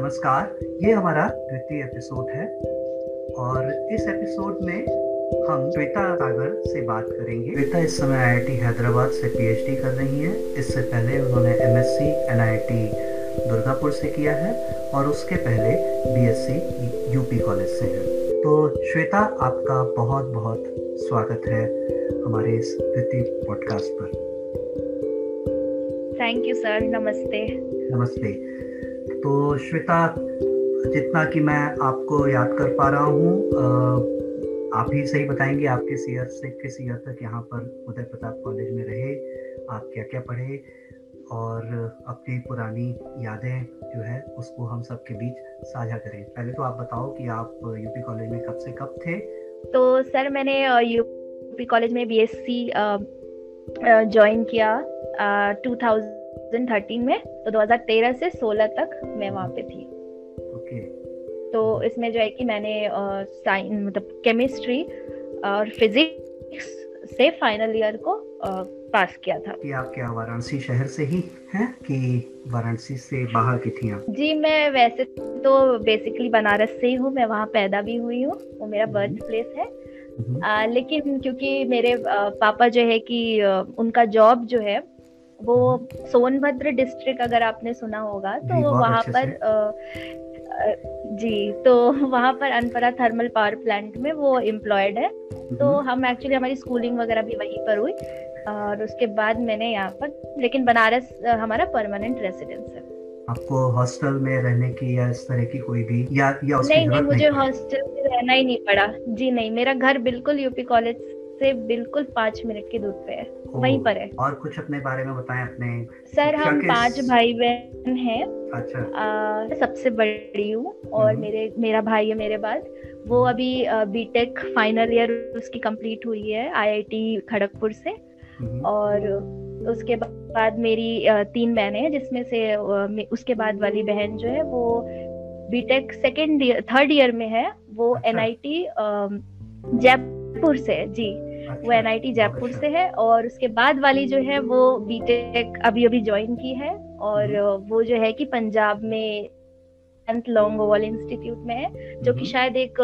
नमस्कार ये हमारा द्वितीय एपिसोड है और इस एपिसोड में हम श्वेता सागर से बात करेंगे। श्वेता इस समय आईआईटी हैदराबाद से पीएचडी कर रही हैं। इससे पहले उन्होंने एमएससी एनआईटी दुर्गापुर से किया है और उसके पहले बीएससी यूपी कॉलेज से है। तो श्वेता आपका बहुत बहुत स्वागत है हमारे इस द्वितीय पॉडकास्ट पर। थैंक यू सर नमस्ते। नमस्ते। तो श्वेता, जितना कि मैं आपको याद कर पा रहा हूँ आप ही सही बताएँगे आप किस ईयर से किस ईयर तक यहाँ पर उदय प्रताप कॉलेज में रहे, आप क्या क्या पढ़े, और अपनी पुरानी यादें जो है, उसको हम सबके बीच साझा करें। पहले तो आप बताओ कि आप यूपी कॉलेज में कब से कब थे? तो सर, मैंने यूपी कॉलेज में बीएससी ज्वाइन किया टू थाउज़ेंड थर्टीन में तो 2013 से 16 तक मैं वहाँ पे थी। ओके। तो इसमें जो है कि मैंने साइंस मतलब केमिस्ट्री और फिजिक्स से फाइनल ईयर को पास किया था। कि आप क्या वाराणसी शहर से ही हैं कि वाराणसी से बाहर की थी आप? जी मैं वैसे तो बेसिकली बनारस से ही हूँ मैं वहाँ पैदा भी हुई हूँ वो मेरा बर्थ हम्म। प्लेस है। आ, लेकिन क्योंकि मेरे पापा जो है कि उनका जॉब जो है वो। सोनभद्र डिस्ट्रिक्ट अगर आपने सुना होगा तो वो वहाँ पर जी तो वहाँ पर अनपरा थर्मल पावर प्लांट में वो एम्प्लॉयड है तो हम्म। हम एक्चुअली हमारी स्कूलिंग वगैरह भी वहीं पर हुई और उसके बाद मैंने यहाँ पर लेकिन बनारस हमारा परमानेंट रेसिडेंस है आपको हॉस्टल में रहने की या इस तरह की कोई भी या या उसकी नहीं नहीं मुझे हॉस्टल में रहना ही नहीं पड़ा जी नहीं मेरा घर बिल्कुल यूपी कॉलेज से बिल्कुल पाँच मिनट की दूर पे है वहीं पर है। और कुछ अपने बारे में बताएँ अपने सर हम पाँच भाई बहन हैं। अच्छा। आ, सबसे बड़ी हूँ और हम्म। मेरे मेरा भाई है मेरे बाद। वो अभी बीटेक फाइनल ईयर उसकी कंप्लीट हुई है आईआईटी खड़गपुर से। हम्म। और उसके बाद मेरी तीन बहनें हैं जिसमें से उसके बाद वाली बहन जो है वो BTech second year third year में है। वो एनआईटी अच्छा। जयपुर से जी। वो एनआईटी जयपुर अच्छा। से है और उसके बाद वाली जो है वो बीटेक अभी अभी ज्वाइन की है और हम्म। वो जो है कि पंजाब में लॉन्गोवाल इंस्टीट्यूट में है जो कि हम्म। शायद एक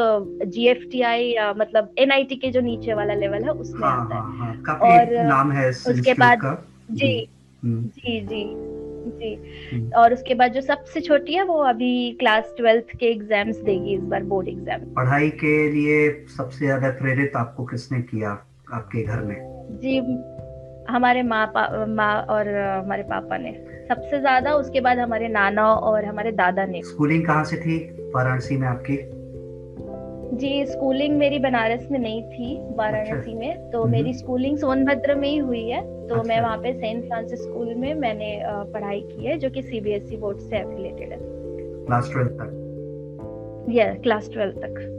जीएफटीआई या मतलब एनआईटी के जो नीचे वाला लेवल है उसमें हाँ, आता है हाँ, हाँ, और नाम है उसके बाद जी हम्म। जी जी जी और उसके बाद जो सबसे छोटी है वो अभी क्लास ट्वेल्थ के एग्ज़ाम्स देगी इस बार बोर्ड एग्ज़ाम पढ़ाई के लिए सबसे ज़्यादा प्रेरित आपको किसने किया आपके घर में? जी हमारे माँ माँ और हमारे पापा ने। सबसे ज़्यादा उसके बाद हमारे नाना और हमारे दादा ने। स्कूलिंग कहाँ से थी? वाराणसी में आपकी? जी स्कूलिंग मेरी बनारस में नहीं थी वाराणसी अच्छा। में। तो हम्म। मेरी स्कूलिंग सोनभद्र में ही हुई है। तो अच्छा। मैं वहाँ पे सेंट फ्रांसिस स्कूल में मैंने पढ़ाई की है जो कि सीबीएसई बोर्ड से एफिलेटेड है। क्लास ट्वेल्थ तक? या क्लास ट्वेल्थ तक।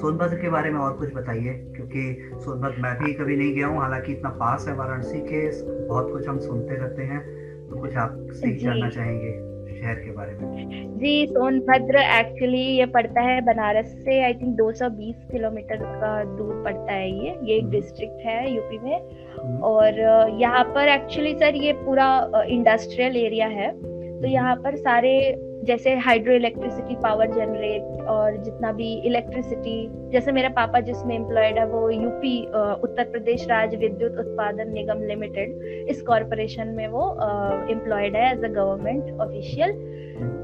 सोनभद्र के बारे में और कुछ बताइए क्योंकि सोनभद्र मैं भी कभी नहीं गया हूँ हालाँकि इतना पास है वाराणसी के बहुत कुछ हम सुनते रहते हैं तो कुछ आप सही जानना चाहेंगे शहर के बारे में जी सोनभद्र एक्चुअली ये पड़ता है बनारस से आई थिंक 220 किलोमीटर का दूर पड़ता है ये ये एक डिस्ट्रिक्ट हम्म। है यूपी में हम्म। और यहाँ पर एक्चुअली सर ये पूरा इंडस्ट्रियल एरिया है तो यहाँ पर सारे जैसे हाइड्रो इलेक्ट्रिसिटी पावर जनरेट और जितना भी इलेक्ट्रिसिटी जैसे मेरा पापा जिसमें एम्प्लॉयड है, वो यूपी उत्तर प्रदेश राज्य विद्युत उत्पादन निगम लिमिटेड इस कॉरपोरेशन में वो एम्प्लॉयड है एज अ गवर्नमेंट ऑफिशियल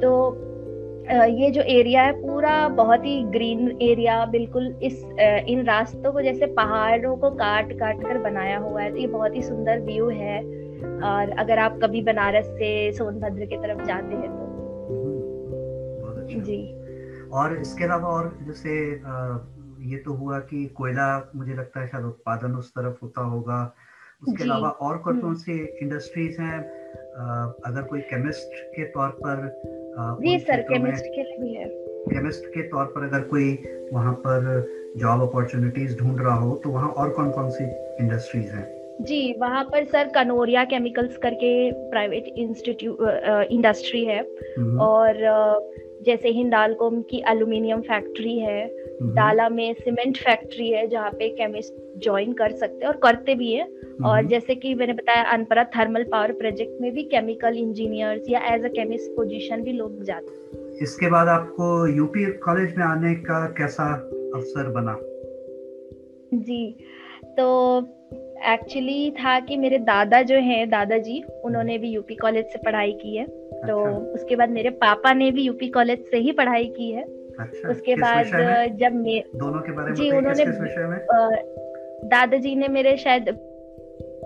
तो ये जो एरिया है पूरा बहुत ही ग्रीन एरिया बिल्कुल इस इन रास्तों को जैसे पहाड़ों को काट काट कर बनाया हुआ है तो ये बहुत ही सुंदर व्यू है और अगर आप कभी बनारस से सोनभद्र की तरफ़ जाते हैं तो। जी। और इसके अलावा और जैसे ये तो हुआ कि कोयला मुझे लगता है शायद उत्पादन उस तरफ़ होता होगा। उसके अलावा और कौन कौन हम्म। सी इंडस्ट्रीज़ हैं? अगर कोई केमिस्ट के तौर पर जी सर केमिस्ट के लिए भी है। केमिस्ट के तौर पर अगर कोई वहाँ पर जॉब अपॉर्चुनिटीज़ ढूंढ रहा हो तो वहाँ और कौन कौन सी इंडस्ट्रीज़ हैं? जी वहाँ पर सर कनोरिया केमिकल्स करके प्राइवेट इंस्टीट्यूट इंडस्ट्री है। हम्म। और जैसे हिंडालकोम की एल्यूमिनियम फैक्ट्री है डाला में सीमेंट फैक्ट्री है जहाँ पे केमिस्ट ज्वाइन कर सकते हैं और करते भी हैं। और जैसे कि मैंने बताया अनपरा थर्मल पावर प्रोजेक्ट में भी केमिकल इंजीनियर्स या एज अ केमिस्ट पोजीशन भी लोग जाते हैं। इसके बाद आपको यूपी कॉलेज में आने का कैसा अवसर बना? जी तो एक्चुअली था कि मेरे दादा जो हैं दादाजी उन्होंने भी यूपी कॉलेज से पढ़ाई की है। तो अच्छा। तो उसके बाद मेरे पापा ने भी यूपी कॉलेज से ही पढ़ाई की है। अच्छा, उसके बाद जब मैं दोनों के बारे जी उन्होंने दादाजी ने मेरे शायद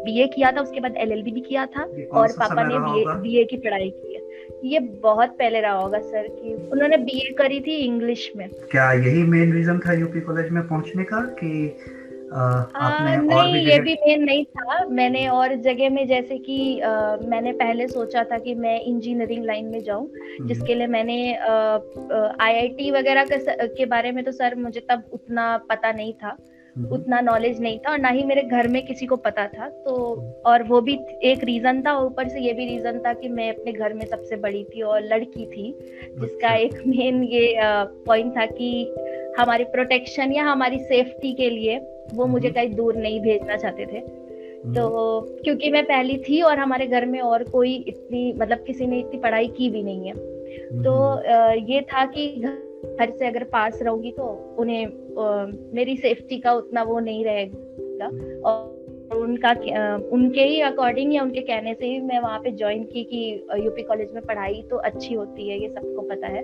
बीए किया था उसके बाद एलएलबी भी किया था और पापा ने बीए बीए की पढ़ाई की है। ये बहुत पहले रहा होगा सर कि उन्होंने बीए करी थी इंग्लिश में। क्या यही मेन रीजन था यूपी कॉलेज में पहुँचने का कि आपने आ, और नहीं ये भी मेन नहीं था मैंने और जगह में जैसे कि आ, मैंने पहले सोचा था कि मैं इंजीनियरिंग लाइन में जाऊँ हम्म। जिसके लिए मैंने आईआईटी वगैरह के, के बारे में तो सर मुझे तब उतना पता नहीं था। उतना नॉलेज नहीं था और ना ही मेरे घर में किसी को पता था तो और वो भी एक रीजन था ऊपर से ये भी रीजन था कि मैं अपने घर में सबसे बड़ी थी और लड़की थी जिसका अच्छा। एक मेन ये पॉइंट था कि हमारी प्रोटेक्शन या हमारी सेफ्टी के लिए वो मुझे हम्म। कहीं दूर नहीं भेजना चाहते थे हम्म। तो क्योंकि मैं पहली थी और हमारे घर में और कोई इतनी मतलब किसी ने इतनी पढ़ाई की भी नहीं है तो हम्म। ये था कि घर से अगर पास रहूँगी तो उन्हें मेरी सेफ्टी का उतना वो नहीं रहेगा। और उनका उनके ही अकॉर्डिंग या उनके कहने से ही मैं वहाँ पे ज्वाइन की कि यूपी कॉलेज में पढ़ाई तो अच्छी होती है ये सबको पता है।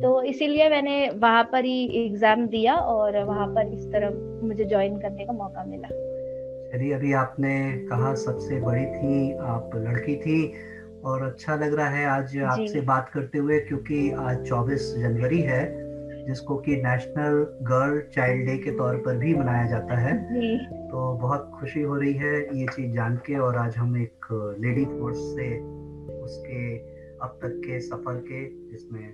तो इसीलिए मैंने वहाँ पर ही एग्ज़ाम दिया और वहाँ पर इस तरह मुझे ज्वाइन करने का मौका मिला। चलिए अभी आपने कहा सबसे बड़ी थी आप लड़की थी और अच्छा लग रहा है आज आपसे बात करते हुए क्योंकि आज 24 जनवरी है। जिसको कि नेशनल गर्ल चाइल्ड डे के तौर पर भी मनाया जाता है। तो बहुत खुशी हो रही है ये चीज़ जान के और आज हम एक लेडी फोर्स से उसके अब तक के सफ़र के जिसमें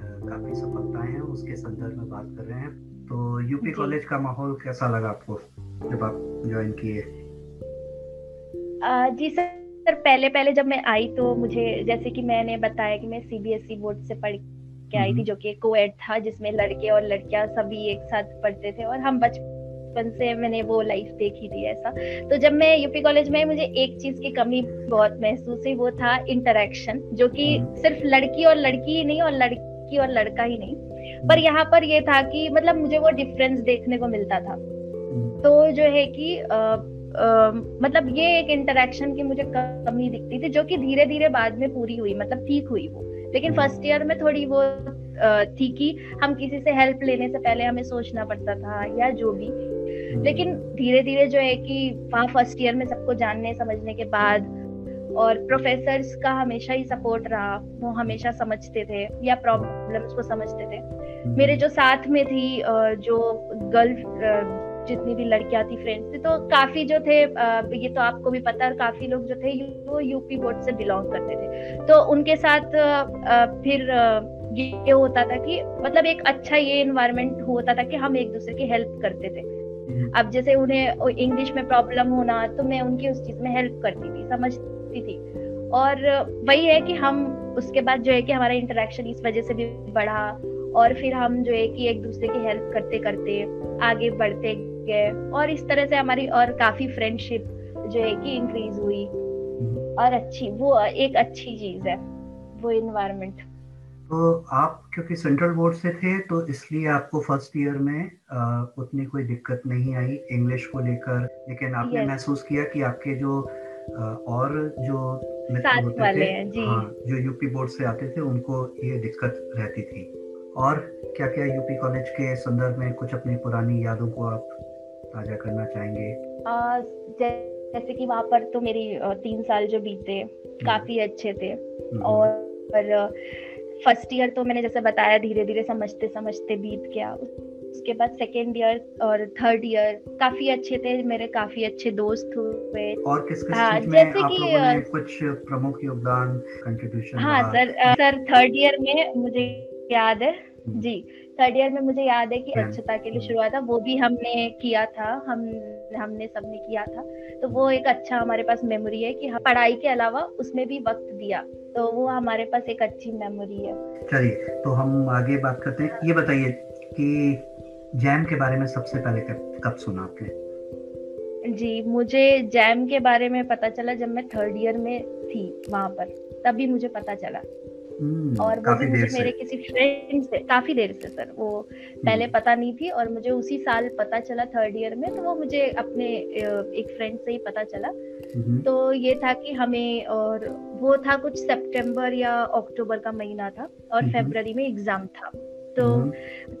काफ़ी सफलताएँ हैं उसके संदर्भ में बात कर रहे हैं। तो यूपी कॉलेज का माहौल कैसा लगा आपको जब आप ज्वाइन किए? जी सर पहले पहले जब मैं आई तो मुझे जैसे कि मैंने बताया कि मैं सीबीएसई बोर्ड e से पढ़ के आई थी हम्म। जो कि कोएड था जिसमें लड़के और लड़कियाँ सभी एक साथ पढ़ते थे और हम बचपन से मैंने वो लाइफ देखी थी ऐसा तो जब मैं यूपी कॉलेज में मुझे एक चीज़ की कमी बहुत महसूस हुई वो था इंटरेक्शन जो कि हम्म। सिर्फ़ लड़की और लड़की ही नहीं और लड़की और लड़का ही नहीं पर हम्म। यहाँ पर ये था कि मतलब मुझे वो डिफरेंस देखने को मिलता था। तो जो है कि मतलब ये एक इंटरेक्शन की मुझे कमी दिखती थी जो कि धीरे धीरे बाद में पूरी हुई मतलब ठीक हुई वो लेकिन फ़र्स्ट हम्म। ईयर में थोड़ी वो थी कि हम किसी से हेल्प लेने से पहले हमें सोचना पड़ता था या जो भी लेकिन धीरे धीरे जो है कि वहाँ फ़र्स्ट ईयर में सबको जानने समझने के बाद और प्रोफेसर्स का हमेशा ही सपोर्ट रहा वो हमेशा समझते थे या प्रॉब्लम्स को समझते थे हम्म। मेरे जो साथ में थी जो गर्ल जितनी भी लड़कियाँ थी फ्रेंड्स थी तो काफ़ी जो थे ये तो आपको भी पता है काफ़ी लोग जो थे वो यूपी बोर्ड से बिलोंग करते थे। तो उनके साथ फिर ये होता था कि मतलब एक अच्छा ये इन्वायरमेंट होता था कि हम एक दूसरे की हेल्प करते थे। हम्म। अब जैसे उन्हें इंग्लिश में प्रॉब्लम होना तो मैं उनकी उस चीज़ में हेल्प करती थी समझती थी। और वही है कि हम उसके बाद जो है कि हमारा इंटरेक्शन इस वजह से भी बढ़ा और फिर हम जो है कि एक दूसरे की हेल्प करते करते आगे बढ़ते गए। और इस तरह से हमारी और काफ़ी फ्रेंडशिप जो है कि इंक्रीज हुई। और अच्छी वो एक अच्छी चीज़ है वो इन्वायरमेंट तो आप क्योंकि सेंट्रल बोर्ड से थे तो इसलिए आपको फ़र्स्ट ईयर में आ, उतनी कोई दिक्कत नहीं आई इंग्लिश को लेकर। लेकिन आपने yes. महसूस किया कि आपके जो और जो मित्र होते थे हाँ जो। यूपी बोर्ड से आते थे उनको ये दिक्कत रहती थी। और क्या क्या यूपी कॉलेज के संदर्भ में कुछ अपनी पुरानी यादों को आप ताज़ा करना चाहेंगे जैसे कि वहाँ पर तो मेरी तीन साल जो बीते हम्म। काफ़ी अच्छे थे हम्म। और फ़र्स्ट ईयर तो मैंने जैसे बताया धीरे धीरे समझते समझते बीत गया उसके बाद सेकेंड ईयर और थर्ड ईयर काफ़ी अच्छे थे मेरे काफ़ी अच्छे दोस्त हुए और किस किस हाँ, जैसे कि कुछ प्रमुख योगदान कंट्रीब्यूशन हाँ सर सर थर्ड ईयर में मुझे याद है। जी थर्ड ईयर में मुझे याद है कि अच्छता के लिए शुरुआत था वो भी हमने किया था हम हमने सबने किया था। तो वो एक अच्छा हमारे पास मेमोरी है कि हम पढ़ाई के अलावा उसमें भी वक्त दिया तो वो हमारे पास एक अच्छी मेमोरी है। चलिए तो हम आगे बात करते हैं। ये बताइए कि जैम के बारे में सबसे पहले कब कब सुना आपने? जी मुझे जैम के बारे में पता चला जब मैं थर्ड ईयर में थी वहाँ पर तभी मुझे पता चला। हम्म, और वो भी मुझे मेरे किसी फ्रेंड से काफ़ी देर से सर वो पहले हम्म। पता नहीं थी और मुझे उसी साल पता चला थर्ड ईयर में तो वो मुझे अपने एक फ्रेंड से ही पता चला। हम्म। तो ये था कि हमें और वो था कुछ सितंबर या अक्टूबर का महीना था और फरवरी में एग्ज़ाम था। तो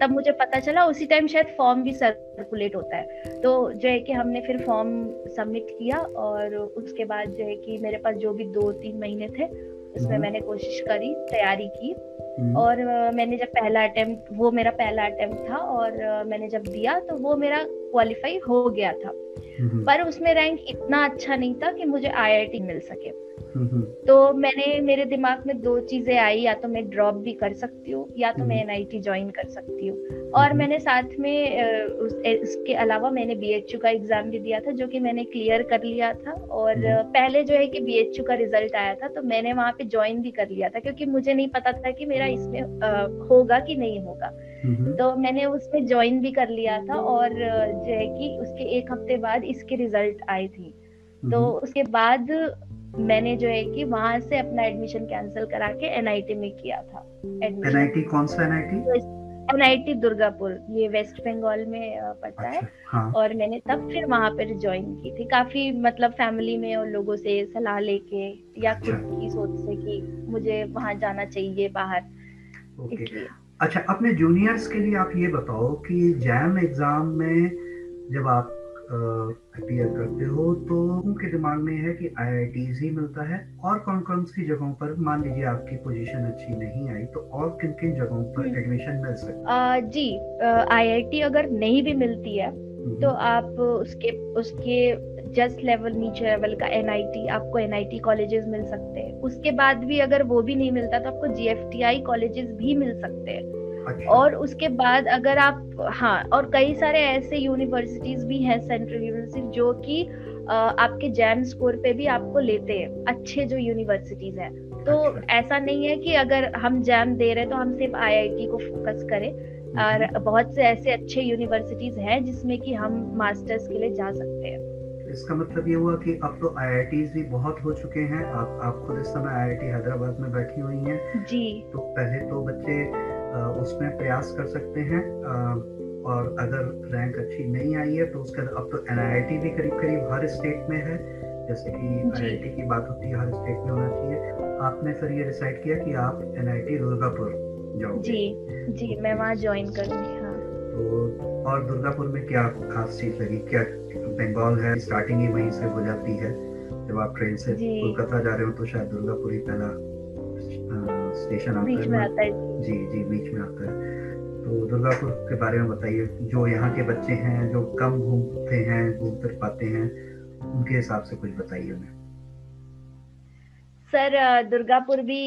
तब मुझे पता चला उसी टाइम शायद फॉर्म भी सर्कुलेट होता है। तो जो है कि हमने फिर फॉर्म सबमिट किया और उसके बाद जो है कि मेरे पास जो भी दो तीन महीने थे उसमें हम्म। मैंने कोशिश करी तैयारी की हम्म। और मैंने जब पहला अटेम्प्ट वो मेरा पहला अटेम्प्ट था और मैंने जब दिया तो वो मेरा क्वालिफाई हो गया था हम्म। पर उसमें रैंक इतना अच्छा नहीं था कि मुझे आईआईटी मिल सके तो मैंने मेरे दिमाग में दो चीज़ें आई या तो मैं ड्रॉप भी कर सकती हूँ या तो मैं एनआईटी ज्वाइन कर सकती हूँ। और मैंने साथ में उस, इसके अलावा मैंने बीएचयू का एग्ज़ाम भी दिया था जो कि मैंने क्लियर कर लिया था। और पहले जो है कि बीएचयू का रिज़ल्ट आया था तो मैंने वहाँ पे ज्वाइन भी कर लिया था क्योंकि मुझे नहीं पता था कि मेरा इसमें होगा कि नहीं होगा। तो मैंने उसमें ज्वाइन भी कर लिया था और जो है कि उसके एक हफ़्ते बाद इसके रिज़ल्ट आए थी। तो उसके बाद मैंने जो है कि वहाँ से अपना एडमिशन कैंसिल करा के एनआईटी में किया था एनआईटी कौन सा एनआईटी एनआईटी दुर्गापुर ये वेस्ट बंगाल में पड़ता अच्छा, है। हाँ. और मैंने तब फिर वहाँ पर ज्वाइन की थी। काफ़ी मतलब फैमिली में और लोगों से सलाह लेके या अच्छा. खुद की सोच से कि मुझे वहाँ जाना चाहिए बाहर। इसलिए। अच्छा अपने जूनियर्स के लिए आप ये बताओ कि जैम एग्ज़ाम में जब आप अपीयर करते हो तो उनके दिमाग में है कि आई ही मिलता है और कौन कौन सी जगहों पर मान लीजिए आपकी पोजीशन अच्छी नहीं आई तो और किन किन जगहों पर एडमिशन हम्म। मिल सकता जी आईआईटी अगर नहीं भी मिलती है तो हम्म। आप उसके उसके जस्ट लेवल नीचे लेवल का एनआईटी आपको एनआईटी कॉलेजेस मिल सकते हैं उसके बाद भी अगर वो भी नहीं मिलता तो आपको जीएफटीआई कॉलेजेस भी मिल सकते हैं। और उसके बाद अगर आप हाँ और कई सारे ऐसे यूनिवर्सिटीज भी हैं सेंट्रल यूनिवर्सिटी जो कि आपके जैम स्कोर पे भी आपको लेते हैं। अच्छे जो यूनिवर्सिटीज हैं। तो अच्छा। ऐसा नहीं है कि अगर हम जैम दे रहे तो हम सिर्फ़ आईआईटी को फोकस करें। और हम्म। बहुत से ऐसे अच्छे यूनिवर्सिटीज हैं जिसमें कि हम मास्टर्स के लिए जा सकते हैं। इसका मतलब ये हुआ कि अब तो आई भी बहुत हो चुके हैं। आप आप खुद इस समय आईआईटी हैदराबाद में बैठी हुई हैं। जी। तो पहले तो बच्चे उसमें प्रयास कर सकते हैं और अगर रैंक अच्छी नहीं आई है तो उसके अब तो एन भी करीब करीब हर स्टेट में है। जैसे कि आई की बात होती है हर स्टेट में होना चाहिए। आपने फिर ये डिसाइड किया कि आप एन आई टी दुर्गापुर जाओगे। जी जी मैं वहाँ ज्वाइन करूँगी हाँ। तो और दुर्गापुर में क्या खास चीज़ लगी? क्या बंगाल है स्टार्टिंग ही वहीं से हो जाती है। जब आप ट्रेन से कोलकाता जा रहे हो तो शायद दुर्गापुर ही पहला स्टेशन आता बीच है, में आता है जी जी बीच में आता है तो दुर्गापुर के बारे में बताइए जो यहाँ के बच्चे हैं जो कम घूमते हैं घूम फिर पाते हैं उनके हिसाब से कुछ बताइए उन्हें सर दुर्गापुर भी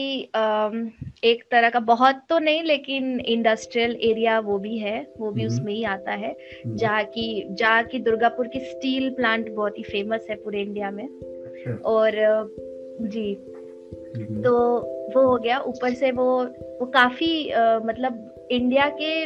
एक तरह का बहुत तो नहीं लेकिन इंडस्ट्रियल एरिया वो भी है वो भी हम्म। उसमें ही आता है हम्म। जहाँ की जहाँ की दुर्गापुर की स्टील प्लांट बहुत ही फ़ेमस है पूरे इंडिया में अच्छा। और जी। तो वो हो गया ऊपर से वो वो काफ़ी आ, मतलब इंडिया के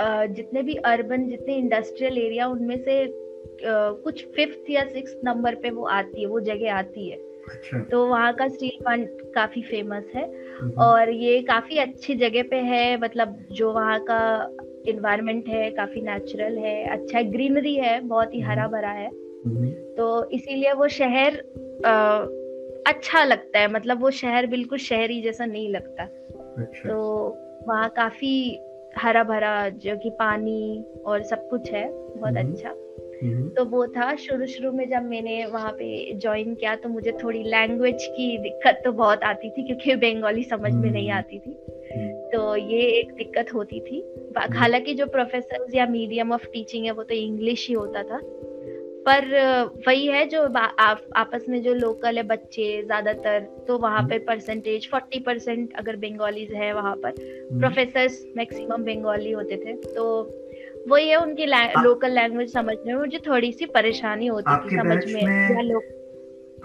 आ, जितने भी अर्बन जितने इंडस्ट्रियल एरिया उनमें से आ, कुछ फिफ्थ या सिक्स नंबर पे वो आती है वो जगह आती है अच्छा। तो वहाँ का स्टील प्लांट काफ़ी फ़ेमस है हम्म। और ये काफ़ी अच्छी जगह पे है मतलब जो वहाँ का इन्वायरमेंट है काफ़ी नेचुरल है अच्छा ग्रीनरी है बहुत ही हरा हम्म। भरा है हम्म। तो इसीलिए वो शहर आ, अच्छा लगता है मतलब वो शहर बिल्कुल शहरी जैसा नहीं लगता अच्छा। तो वहाँ काफ़ी हरा भरा जो कि पानी और सब कुछ है बहुत अच्छा हम्म। तो वो था शुरू शुरू में जब मैंने वहाँ पे ज्वाइन किया तो मुझे थोड़ी लैंग्वेज की दिक्कत तो बहुत आती थी क्योंकि बंगाली समझ में नहीं हम्म। आती थी हम्म। तो ये एक दिक्कत होती थी हालाँकि जो प्रोफेसर या मीडियम ऑफ़ टीचिंग है वो तो इंग्लिश ही होता था पर वही है जो आप, आपस में जो लोकल है बच्चे ज़्यादातर तो वहाँ पे परसेंटेज फोर्टी परसेंट अगर बंगालीज है वहाँ पर प्रोफेसर मैक्सिमम बंगाली होते थे। तो वही है उनकी आ, लोकल लैंग्वेज समझने में मुझे थोड़ी सी परेशानी होती थी समझ में, में लोग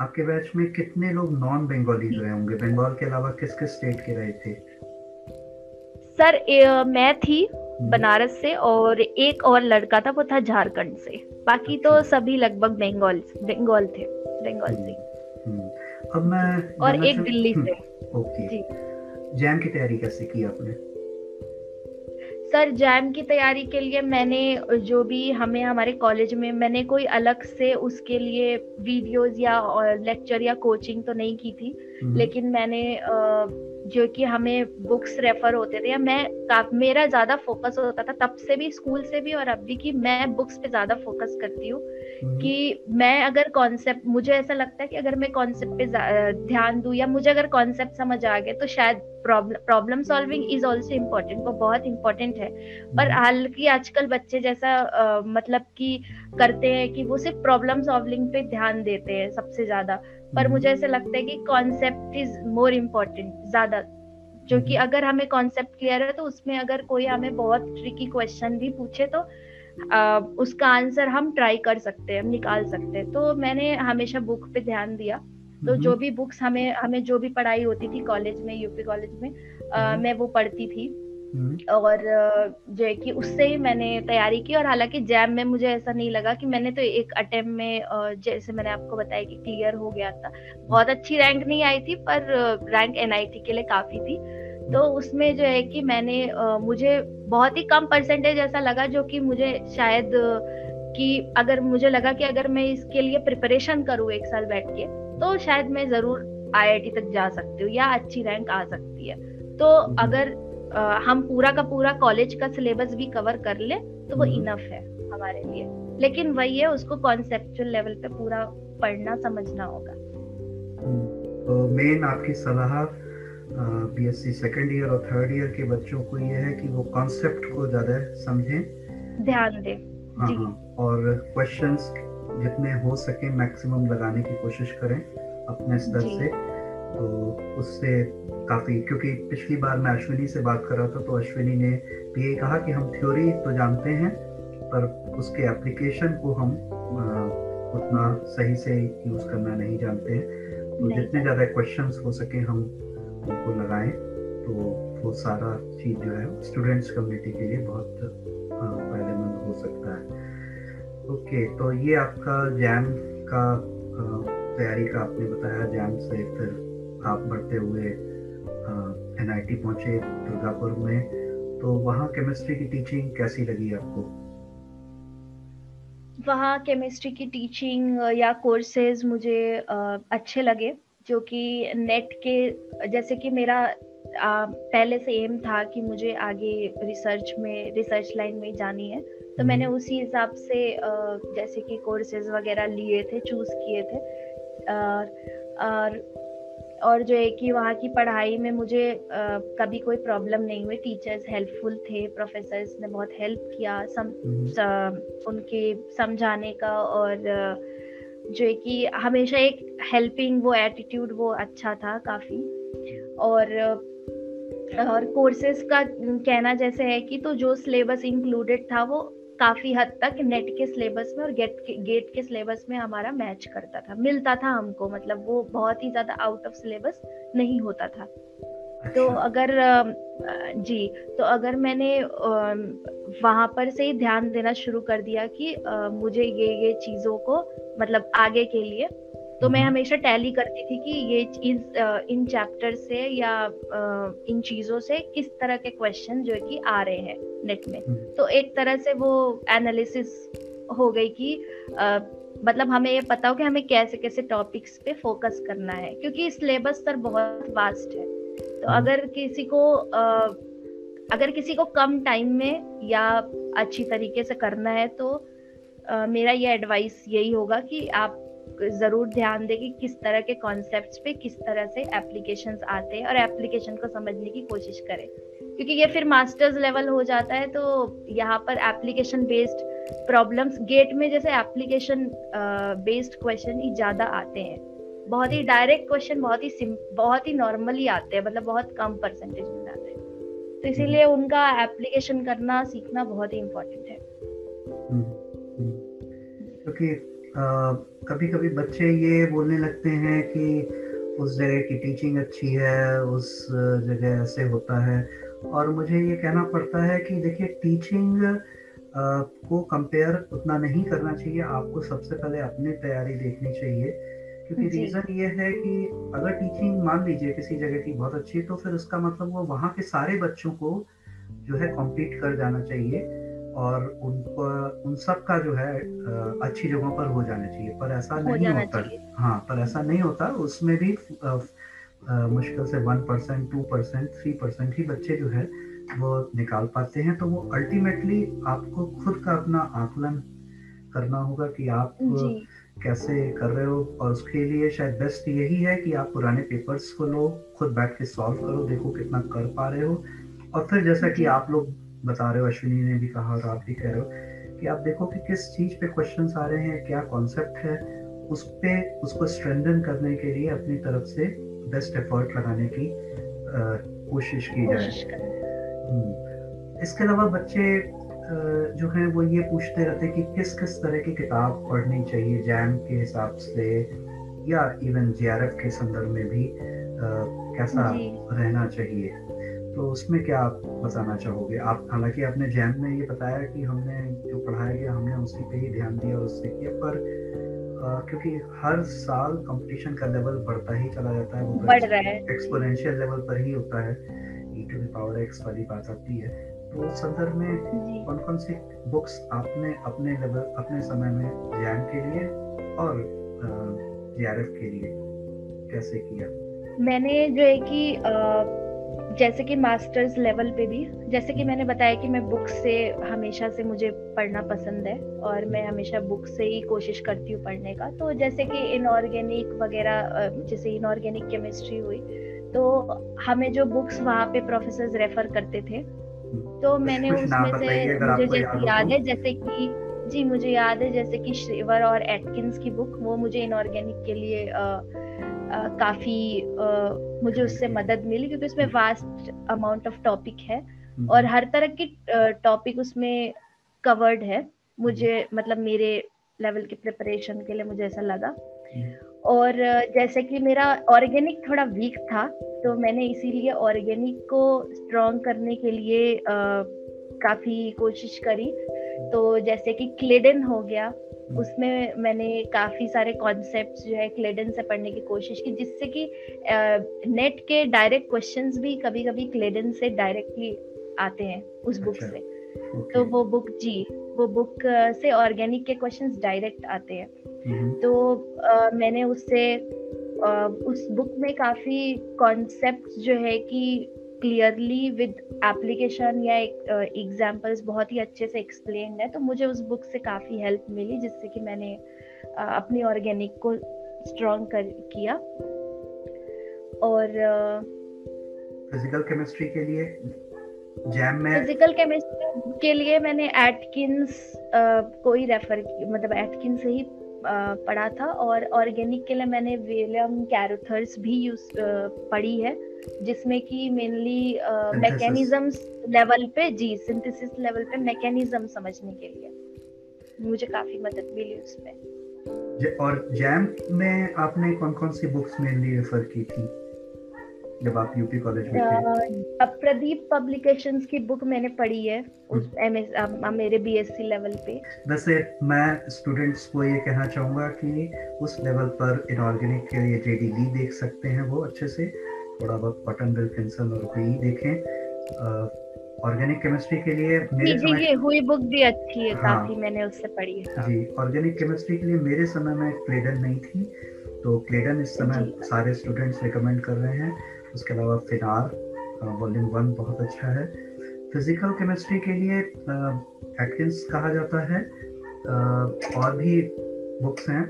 आपके बैच में कितने लोग नॉन बंगाली रहे होंगे? बंगाल के अलावा किस किस स्टेट के रहे थे? सर ए, मैं थी। बनारस से और एक और लड़का था वो था झारखंड से। बाकी तो अच्छा। सभी लगभग बंगाल बंगाल थे बंगाल से। अब मैं और एक दिल्ली से। ओके। जी। जैम की तैयारी कैसे की आपने? सर जैम की तैयारी के लिए मैंने जो भी हमें हमारे कॉलेज में मैंने कोई अलग से उसके लिए वीडियोस या लेक्चर या कोचिंग तो नहीं की थी। हम्म। लेकिन मैंने जो कि हमें बुक्स रेफर होते थे या मैं मेरा ज़्यादा फोकस होता था तब से भी स्कूल से भी और अब भी कि मैं बुक्स पे ज़्यादा फोकस करती हूँ हम्म। कि मैं अगर कॉन्सेप्ट मुझे ऐसा लगता है कि अगर मैं कॉन्सेप्ट पे ध्यान दूँ या मुझे अगर कॉन्सेप्ट समझ आ गए तो शायद problem solving is also important वो बहुत इंपॉर्टेंट है पर हम्म। हालाँकि आजकल बच्चे जैसा आ, मतलब कि करते हैं कि वो सिर्फ़ प्रॉब्लम सॉल्विंग पे ध्यान देते हैं सबसे ज़्यादा पर। मुझे ऐसे लगता है कि कॉन्सेप्ट इज़ मोर इम्पोर्टेंट ज़्यादा जो कि हम्म। अगर हमें कॉन्सेप्ट क्लियर है तो उसमें अगर कोई हमें बहुत ट्रिकी क्वेश्चन भी पूछे तो आ, उसका आंसर हम ट्राई कर सकते हैं हम निकाल सकते हैं तो मैंने हमेशा बुक पे ध्यान दिया तो जो हम्म। भी बुक्स हमें हमें जो भी पढ़ाई होती थी कॉलेज में यूपी कॉलेज में आ, मैं वो पढ़ती थी। और जो है कि उससे ही मैंने तैयारी की और हालाँकि जैम में मुझे ऐसा नहीं लगा कि मैंने तो एक अटेम्प्ट में जैसे मैंने आपको बताया कि क्लियर हो गया था। बहुत अच्छी रैंक नहीं आई थी, पर रैंक एनआईटी के लिए काफ़ी थी। तो उसमें जो है कि मैंने मुझे बहुत ही कम परसेंटेज ऐसा लगा जो कि मुझे शायद, कि अगर मुझे लगा कि अगर मैं इसके लिए प्रिपरेशन करूँ एक साल बैठ के तो शायद मैं ज़रूर आईआईटी तक जा सकती हूँ या अच्छी रैंक आ सकती है। तो हम्म। अगर हम पूरा का पूरा कॉलेज का सिलेबस भी कवर कर ले तो वो इनफ हम्म। है हमारे लिए। लेकिन वही है उसको कॉन्सेप्चुअल लेवल पे पूरा पढ़ना समझना होगा। हम्म, तो मेन आपकी सलाह बीएससी सेकंड ईयर और थर्ड ईयर के बच्चों को ये है कि वो कॉन्सेप्ट को ज़्यादा समझें। ध्यान दें। हाँ हाँ। और क्वेश्चंस जितने हो सके मैक्सिमम लगाने की कोशिश करें अपने स्तर से। तो उससे काफ़ी क्योंकि पिछली बार मैं अश्विनी से बात कर रहा था तो अश्विनी ने भी यही कहा कि हम थ्योरी तो जानते हैं पर उसके एप्लीकेशन को हम उतना सही से यूज़ करना नहीं जानते हैं। तो जितने ज़्यादा क्वेश्चंस हो सके हम उनको लगाएँ। तो वो सारा चीज़ जो है स्टूडेंट्स कम्युनिटी के लिए बहुत फ़ायदेमंद हो सकता है। ओके तो ये आपका जैम का तैयारी का आपने बताया जैम से फिर आप बढ़ते हुए एन आई टी पहुँचे दुर्गापुर में तो वहाँ केमिस्ट्री की टीचिंग कैसी लगी आपको? वहाँ केमिस्ट्री की टीचिंग या कोर्सेज मुझे अच्छे लगे जो कि नेट के जैसे कि मेरा पहले से एम था कि मुझे आगे रिसर्च में रिसर्च लाइन में जानी है। तो मैंने हम्म। उसी हिसाब से जैसे कि कोर्सेज वगैरह लिए थे चूज़ किए थे। और, और और जो है कि वहाँ की पढ़ाई में मुझे आ, कभी कोई प्रॉब्लम नहीं हुई टीचर्स हेल्पफुल थे प्रोफेसर्स ने बहुत हेल्प किया सम हम्म। उनके समझाने का और जो है कि हमेशा एक हेल्पिंग वो एटीट्यूड वो अच्छा था काफ़ी और और कोर्सेज का कहना जैसे है कि तो जो सिलेबस इंक्लूडेड था वो काफ़ी हद तक नेट के सिलेबस में और गेट के गेट के सिलेबस में हमारा मैच करता था मिलता था हमको मतलब वो बहुत ही ज़्यादा आउट ऑफ़ सिलेबस नहीं होता था तो अच्छा। अगर जी तो अगर मैंने वहाँ पर से ही ध्यान देना शुरू कर दिया कि मुझे ये ये चीज़ों को मतलब आगे के लिए तो मैं हम्म। हमेशा टैली करती थी कि ये चीज़ इन चैप्टर से या इन चीज़ों से किस तरह के क्वेश्चन जो है कि आ रहे हैं नेट में हम्म। तो एक तरह से वो एनालिसिस हो गई कि मतलब हमें ये पता हो कि हमें कैसे कैसे टॉपिक्स पे फोकस करना है क्योंकि सिलेबस सर बहुत वास्ट है तो हम्म। अगर किसी को अगर किसी को कम टाइम में या अच्छी तरीके से करना है तो मेरा ये एडवाइस यही होगा कि आप ज़रूर ध्यान दें कि किस तरह के कॉन्सेप्ट्स पे किस तरह से एप्लीकेशंस आते हैं और एप्लीकेशन को समझने की कोशिश करें क्योंकि ये फिर मास्टर्स लेवल हो जाता है तो यहाँ पर एप्लीकेशन बेस्ड प्रॉब्लम्स गेट में जैसे एप्लीकेशन बेस्ड क्वेश्चन ही ज़्यादा आते हैं बहुत ही डायरेक्ट क्वेश्चन बहुत ही बहुत ही नॉर्मली आते हैं मतलब बहुत कम परसेंटेज में आते हैं तो इसीलिए हम्म। उनका एप्लीकेशन करना सीखना बहुत ही इम्पोर्टेंट है हम्म, हम्म। क्योंकि कभी कभी बच्चे ये बोलने लगते हैं कि उस जगह की टीचिंग अच्छी है उस जगह ऐसे होता है। और मुझे ये कहना पड़ता है कि देखिए टीचिंग को कंपेयर उतना नहीं करना चाहिए। आपको सबसे पहले अपनी तैयारी देखनी चाहिए। क्योंकि रीजन ये है कि अगर टीचिंग मान लीजिए किसी जगह की बहुत अच्छी तो फिर उसका मतलब वो वहाँ के सारे बच्चों को जो है कॉम्पीट कर जाना चाहिए। और उनको उन सब का जो है अच्छी जगहों पर हो जाना चाहिए। पर ऐसा नहीं होता। हाँ पर ऐसा नहीं होता। उसमें भी मुश्किल से one percent two percent three percent ही बच्चे जो है वो निकाल पाते हैं। तो वो अल्टीमेटली आपको खुद का अपना आकलन करना होगा कि आप कैसे कर रहे हो। और उसके लिए शायद बेस्ट यही है कि आप पुराने पेपर्स को लो खुद बैठ के सॉल्व करो देखो कितना कर पा रहे हो। और फिर जैसा कि आप लोग बता रहे हो अश्विनी ने भी कहा और आप भी कह रहे हो कि आप देखो कि किस चीज़ पे क्वेश्चन आ रहे हैं क्या कॉन्सेप्ट है उस पे उसको स्ट्रेंथन करने के लिए अपनी तरफ़ से बेस्ट एफर्ट लगाने की कोशिश की जाए। हम्म। इसके अलावा बच्चे जो है वो ये पूछते रहते कि किस किस तरह की किताब पढ़नी चाहिए जैम के हिसाब से या इवन जेआरएफ के संदर्भ में भी आ, कैसा रहना चाहिए? तो उसमें क्या आप बताना चाहोगे? आप हालाँकि आपने जैम में ये बताया कि हमने जो पढ़ाया गया हमने उसी पे ही ध्यान दिया और उससे किया पर आ, क्योंकि हर साल कंपटीशन का लेवल बढ़ता ही चला जाता है वो बढ़ रहा है। एक्सपोनेंशियल लेवल पर ही होता है। ई टू पावर एक्स वाली बात आती है। तो उस संदर्भ में कौन कौन सी बुक्स आपने अपने लेवल अपने समय में जैम के लिए और जे के लिए कैसे किया? मैंने जो है कि जैसे कि मास्टर्स लेवल पे भी जैसे कि मैंने बताया कि मैं बुक से हमेशा से मुझे पढ़ना पसंद है और मैं हमेशा बुक से ही कोशिश करती हूँ पढ़ने का। तो जैसे कि इनऑर्गेनिक वगैरह जैसे इनऑर्गेनिक केमिस्ट्री हुई तो हमें जो बुक्स वहाँ पे प्रोफेसर रेफर करते थे तो मैंने उसमें से मुझे जैसे याद है जैसे कि जी मुझे याद है जैसे कि श्रीवर और एटकिंस की बुक वो मुझे इनऑर्गेनिक के लिए काफ़ी आ, मुझे उससे मदद मिली क्योंकि उसमें वास्ट अमाउंट ऑफ़ टॉपिक है हम्म। और हर तरह की टॉपिक उसमें कवर्ड है मुझे हम्म। मतलब मेरे लेवल के प्रिपरेशन के लिए मुझे ऐसा लगा हम्म। और जैसे कि मेरा ऑर्गेनिक थोड़ा वीक था तो मैंने इसीलिए ऑर्गेनिक को स्ट्रॉन्ग करने के लिए आ, काफ़ी कोशिश करी तो जैसे कि क्लेडन हो गया। उसमें मैंने काफ़ी सारे कॉन्सेप्ट जो है क्लेडन से पढ़ने की कोशिश की जिससे कि नेट के डायरेक्ट क्वेश्चंस भी कभी कभी क्लेडन से डायरेक्टली आते हैं उस बुक अच्छा, से okay. तो वो बुक जी वो बुक से ऑर्गेनिक के क्वेश्चंस डायरेक्ट आते हैं हम्म। तो आ, मैंने उससे आ, उस बुक में काफ़ी कॉन्सेप्ट जो है कि क्लियरली विद एप्लीकेशन या एग्जांपल्स बहुत ही अच्छे से एक्सप्लेन है तो मुझे उस बुक से काफ़ी हेल्प मिली जिससे कि मैंने अपनी ऑर्गेनिक को स्ट्रॉन्ग कर किया। और फ़िज़िकल केमिस्ट्री के लिए जैम में फ़िज़िकल केमिस्ट्री के लिए मैंने एटकिंस को ही रेफर मतलब एटकिंस से ही पढ़ा था और ऑर्गेनिक के लिए मैंने विलियम कैरोथर्स भी यूज़ पढ़ी है जिसमें कि मेनली मैकेनिज्म्स लेवल पे जी सिंथेसिस लेवल पे मैकेनिज्म समझने के लिए। मुझे काफ़ी मदद मिली उसमें। और जैम में आपने कौन कौन सी बुक्स मेनली रेफर की थी? जब आप यूपी कॉलेज में थे। प्रदीप पब्लिकेशंस की बुक मैंने पढ़ी है उस एमएस हम्म। मेरे बीएससी लेवल पे। वैसे मैं स्टूडेंट्स को ये कहना चाहूँगा कि उस लेवल पर इनऑर्गेनिक के लिए जेडीली देख सकते हैं वो अच्छे से। थोड़ा बहुत पटन विल्किंसन और हुई देखें। ऑर्गेनिक केमिस्ट्री के लिए मेरे जी, समय ये हुई बुक भी अच्छी है हाँ, काफ़ी मैंने उससे पढ़ी है। जी ऑर्गेनिक केमिस्ट्री के लिए मेरे समय में क्लेडन नहीं थी तो क्लेडन इस समय सारे स्टूडेंट्स रिकमेंड कर रहे हैं। उसके अलावा फिनार वॉल्यूम वन बहुत अच्छा है। फ़िज़िकल केमिस्ट्री के लिए एटकिंस कहा जाता है। और भी बुक्स हैं।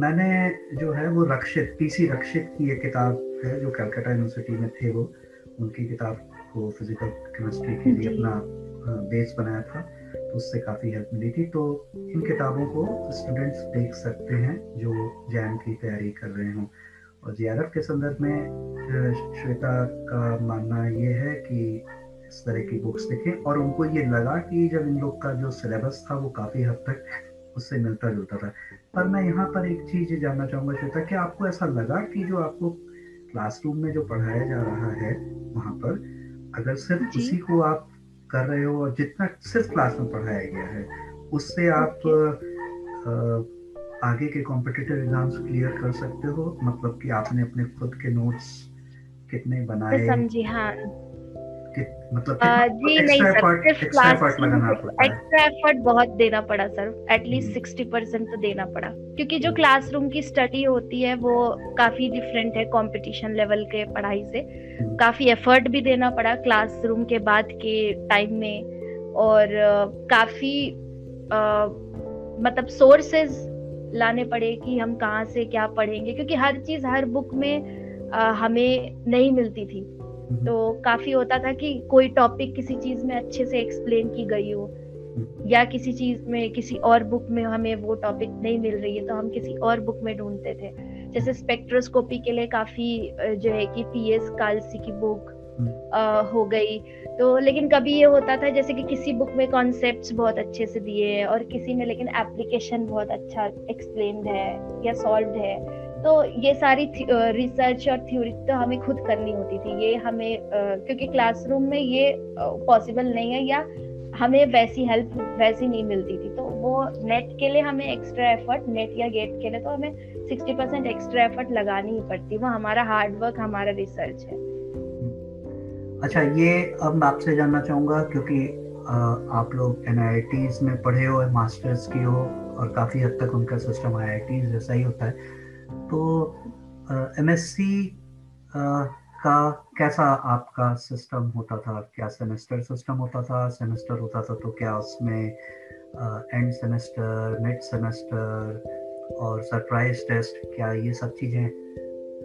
मैंने जो है वो रक्षित पीसी रक्षित की एक किताब है जो कलकत्ता यूनिवर्सिटी में थे वो। उनकी किताब को फ़िज़िकल केमिस्ट्री के लिए अपना बेस बनाया था। तो उससे काफ़ी हेल्प मिली थी। तो इन किताबों को स्टूडेंट्स देख सकते हैं जो जैम की तैयारी कर रहे हों। और जी के संदर्भ में श्वेता का मानना ये है कि इस तरह की बुक्स लिखें और उनको ये लगा कि जब इन लोग का जो सिलेबस था वो काफ़ी हद तक उससे मिलता जुलता था। पर मैं यहाँ पर एक चीज़ जानना चाहूँगा श्वेता कि आपको ऐसा लगा कि जो आपको क्लासरूम में जो पढ़ाया जा रहा है वहाँ पर अगर सिर्फ़ उसी को आप कर रहे हो और जितना सिर्फ़ क्लास में पढ़ाया गया है उससे आप आ, आगे के कॉम्पिटिटिव एग्ज़ाम्स क्लियर कर सकते हो? मतलब कि आपने अपने खुद के नोट्स कितने बनाए? समझी हाँ। मतलब जी नहीं सर सिर्फ़ क्लास एक्स्ट्रा एफर्ट बहुत देना पड़ा सर। एटलीस्ट सिक्सटी परसेंट तो देना पड़ा। क्योंकि जो क्लासरूम हम्म। की स्टडी होती है वो काफ़ी डिफरेंट है कंपटीशन लेवल के पढ़ाई से। हम्म। काफ़ी एफर्ट भी देना पड़ा क्लासरूम के बाद के टाइम में। और काफ़ी मतलब सोर्सेज लाने पड़े कि हम कहाँ से क्या पढ़ेंगे क्योंकि हर चीज़ हर बुक में आ, हमें नहीं मिलती थी हम्म। तो काफ़ी होता था कि कोई टॉपिक किसी चीज़ में अच्छे से एक्सप्लेन की गई हो। या किसी चीज़ में किसी और बुक में हमें वो टॉपिक नहीं मिल रही है तो हम किसी और बुक में ढूंढते थे जैसे स्पेक्ट्रोस्कोपी के लिए काफ़ी जो है कि पी एस कालसी की बुक हो गई। तो लेकिन कभी ये होता था जैसे कि किसी बुक में कॉन्सेप्ट्स बहुत अच्छे से दिए हैं और किसी में लेकिन एप्लीकेशन बहुत अच्छा एक्सप्लेन है या सॉल्व है तो ये सारी रिसर्च और थ्योरी तो हमें खुद करनी होती थी। ये हमें क्योंकि क्लासरूम में ये पॉसिबल नहीं है या हमें वैसी हेल्प वैसी नहीं मिलती थी। तो वो नेट के लिए हमें एक्स्ट्रा एफर्ट नेट या गेट के लिए तो हमें सिक्सटी परसेंट एक्स्ट्रा एफर्ट लगानी ही पड़ती। वो हमारा हार्डवर्क हमारा रिसर्च है। अच्छा ये अब मैं आपसे जानना चाहूँगा, क्योंकि आप लोग एन में पढ़े हो मास्टर्स की हो, और काफ़ी हद तक उनका सिस्टम आई जैसा ही होता है। तो एम एस सी का कैसा आपका सिस्टम होता था? क्या सेमेस्टर सिस्टम होता था? सेमेस्टर होता था तो क्या उसमें एंड सेमेस्टर मिड सेमेस्टर और सरप्राइज़ टेस्ट क्या ये सब चीज़ें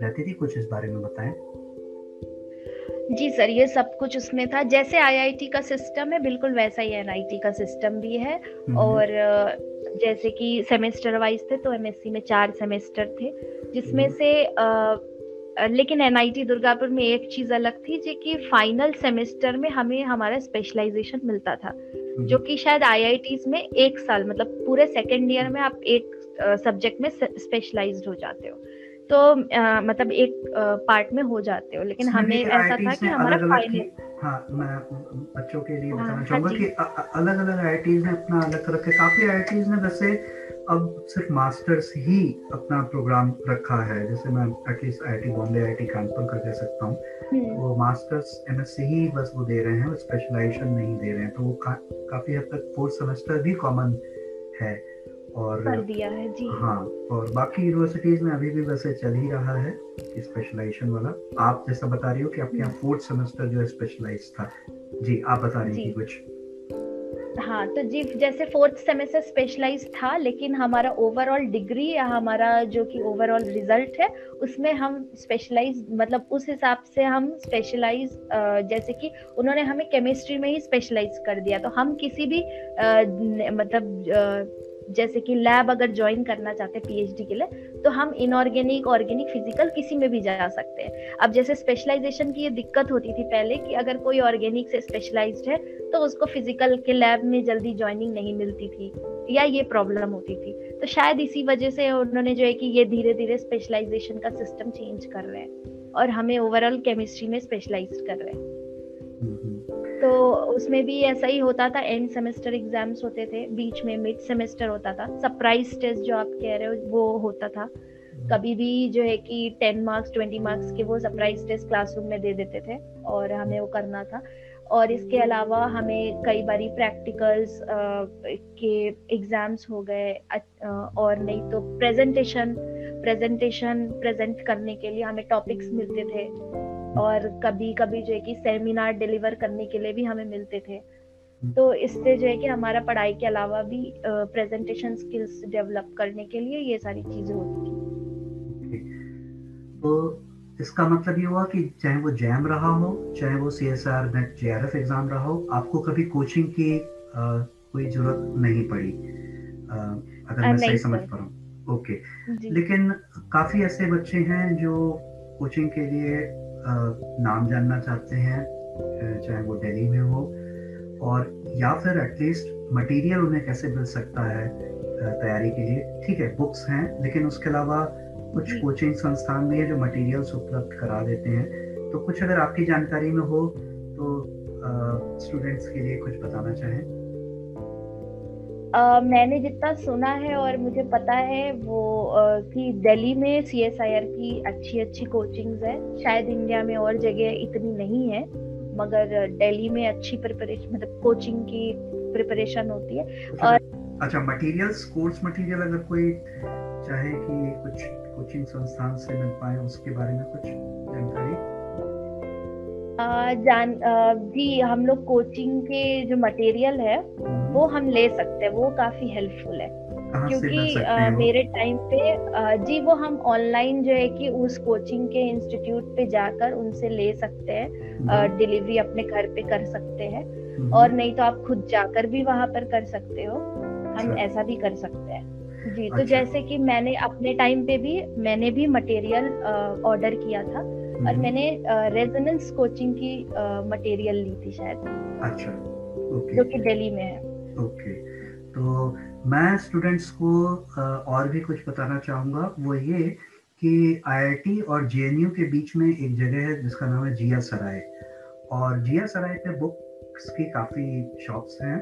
रहती थी? कुछ इस बारे में बताएँ। जी सर ये सब कुछ उसमें था जैसे आईआईटी का सिस्टम है बिल्कुल वैसा ही एनआईटी का सिस्टम भी है। और जैसे कि सेमेस्टर वाइज थे तो एमएससी में चार सेमेस्टर थे जिसमें हम्म। से आ, लेकिन एनआईटी दुर्गापुर में एक चीज़ अलग थी जो कि फाइनल सेमेस्टर में हमें हमारा स्पेशलाइजेशन मिलता था हम्म। जो कि शायद आईआईटीज में एक साल मतलब पूरे सेकेंड ईयर में आप एक सब्जेक्ट में स्पेशलाइज हो जाते हो तो आ, मतलब एक पार्ट में हो जाते हो। लेकिन हमें ऐसा था कि हमारा फाइनल हाँ मैं बच्चों के लिए बताना हाँ, चाहूँगा कि अलग अलग आई ने अपना अलग रखे काफ़ी आई ने वैसे अब सिर्फ़ मास्टर्स ही अपना प्रोग्राम रखा है। जैसे मैं at least I T Bombay I T Kanpur का कह सकता हूँ। हम्म। वो मास्टर्स एम एस सी ही बस वो दे रहे हैं स्पेशलाइजेशन नहीं दे रहे हैं। तो वो का, काफ़ी हद तक फोर्थ सेमेस्टर भी कॉमन है। और कर दिया है जी। हाँ और बाकी यूनिवर्सिटीज में अभी भी वैसे चल ही रहा है स्पेशलाइजेशन वाला। आप जैसा बता रही हो कि आपके यहाँ फोर्थ सेमेस्टर जो है स्पेशलाइज था। जी आप बता रही थी कुछ। हाँ तो जी जैसे फोर्थ सेमेस्टर स्पेशलाइज था लेकिन हमारा ओवरऑल डिग्री या हमारा जो कि ओवरऑल रिज़ल्ट है उसमें हम स्पेशलाइज मतलब उस हिसाब से हम स्पेशलाइज जैसे कि उन्होंने हमें केमिस्ट्री में ही स्पेशलाइज कर दिया। तो हम किसी भी मतलब जैसे कि लैब अगर ज्वाइन करना चाहते हैं पीएचडी के लिए तो हम इनऑर्गेनिक ऑर्गेनिक फ़िज़िकल किसी में भी जा सकते हैं। अब जैसे स्पेशलाइजेशन की ये दिक्कत होती थी पहले कि अगर कोई ऑर्गेनिक से स्पेशलाइज्ड है तो उसको फ़िज़िकल के लैब में जल्दी ज्वाइनिंग नहीं मिलती थी, या ये प्रॉब्लम होती थी। तो शायद इसी वजह से उन्होंने जो है कि ये धीरे धीरे स्पेशलाइजेशन का सिस्टम चेंज कर रहे हैं और हमें ओवरऑल केमिस्ट्री में स्पेशलाइज कर रहे हैं। तो उसमें भी ऐसा ही होता था एंड सेमेस्टर एग्ज़ाम्स होते थे बीच में मिड सेमेस्टर होता था। सरप्राइज़ टेस्ट जो आप कह रहे हो वो होता था। कभी भी जो है कि टेन मार्क्स ट्वेंटी मार्क्स के वो सरप्राइज़ टेस्ट क्लासरूम में दे देते थे और हमें वो करना था। और इसके अलावा हमें कई बारी प्रैक्टिकल्स के एग्ज़ाम्स हो गए और नहीं तो प्रेजेंटेशन प्रेजेंटेशन प्रेजेंट करने के लिए हमें टॉपिक्स मिलते थे। और कभी कभी जो है कि सेमिनार डिलीवर करने के लिए भी हमें मिलते थे। हम्म। तो इससे जो है कि हमारा पढ़ाई के अलावा भी प्रेजेंटेशन स्किल्स डेवलप करने के लिए ये सारी चीज़ें होती थी। तो इसका मतलब ये हुआ कि चाहे वो जैम रहा हो चाहे वो C S R NET J R F exam रहा हो आपको कभी कोचिंग की आ, कोई ज़रूरत नहीं पड़ी। आ, अगर मैं सही समझ पा रहा हूँ। ओके। लेकिन काफ़ी ऐसे बच्चे हैं जो कोचिंग के लिए नाम जानना चाहते हैं चाहे वो दिल्ली में हो और या फिर एटलीस्ट मटेरियल उन्हें कैसे मिल सकता है तैयारी के लिए। ठीक है बुक्स हैं लेकिन उसके अलावा कुछ कोचिंग संस्थान भी है जो मटेरियल्स उपलब्ध करा देते हैं। तो कुछ अगर आपकी जानकारी में हो तो स्टूडेंट्स के लिए कुछ बताना चाहें। Uh, मैंने जितना सुना है और मुझे पता है वो uh, कि दिल्ली में सी एस आई आर की अच्छी अच्छी कोचिंग्स है। शायद इंडिया में और जगह इतनी नहीं है मगर दिल्ली में अच्छी प्रिपरेशन मतलब कोचिंग की प्रिपरेशन होती है। अच्छा, और अच्छा मटेरियल्स कोर्स मटेरियल अगर कोई चाहे कि कुछ कोचिंग संस्थान से मिल पाए उसके बारे में कुछ जानकारी? जान जी हम लोग कोचिंग के जो मटेरियल है हम्म। वो हम ले सकते हैं वो काफ़ी हेल्पफुल है क्योंकि आ, मेरे टाइम पे आ, जी वो हम ऑनलाइन जो है कि उस कोचिंग के इंस्टीट्यूट पे जाकर उनसे ले सकते हैं डिलीवरी हम्म। अपने घर पे कर सकते हैं हम्म। और नहीं तो आप खुद जाकर भी वहाँ पर कर सकते हो हम अच्छा। ऐसा भी कर सकते हैं जी तो अच्छा। जैसे कि मैंने अपने टाइम पे भी मैंने भी मटेरियल ऑर्डर किया था और हम्म। मैंने रेजोनेंस कोचिंग की मटेरियल ली थी शायद। अच्छा ओके। जो कि दिल्ली में है। ओके तो मैं स्टूडेंट्स को और भी कुछ बताना चाहूँगा। वो ये कि आईआईटी और जेएनयू के बीच में एक जगह है जिसका नाम है जिया सराय। और जिया सराय पे बुक्स की काफ़ी शॉप्स हैं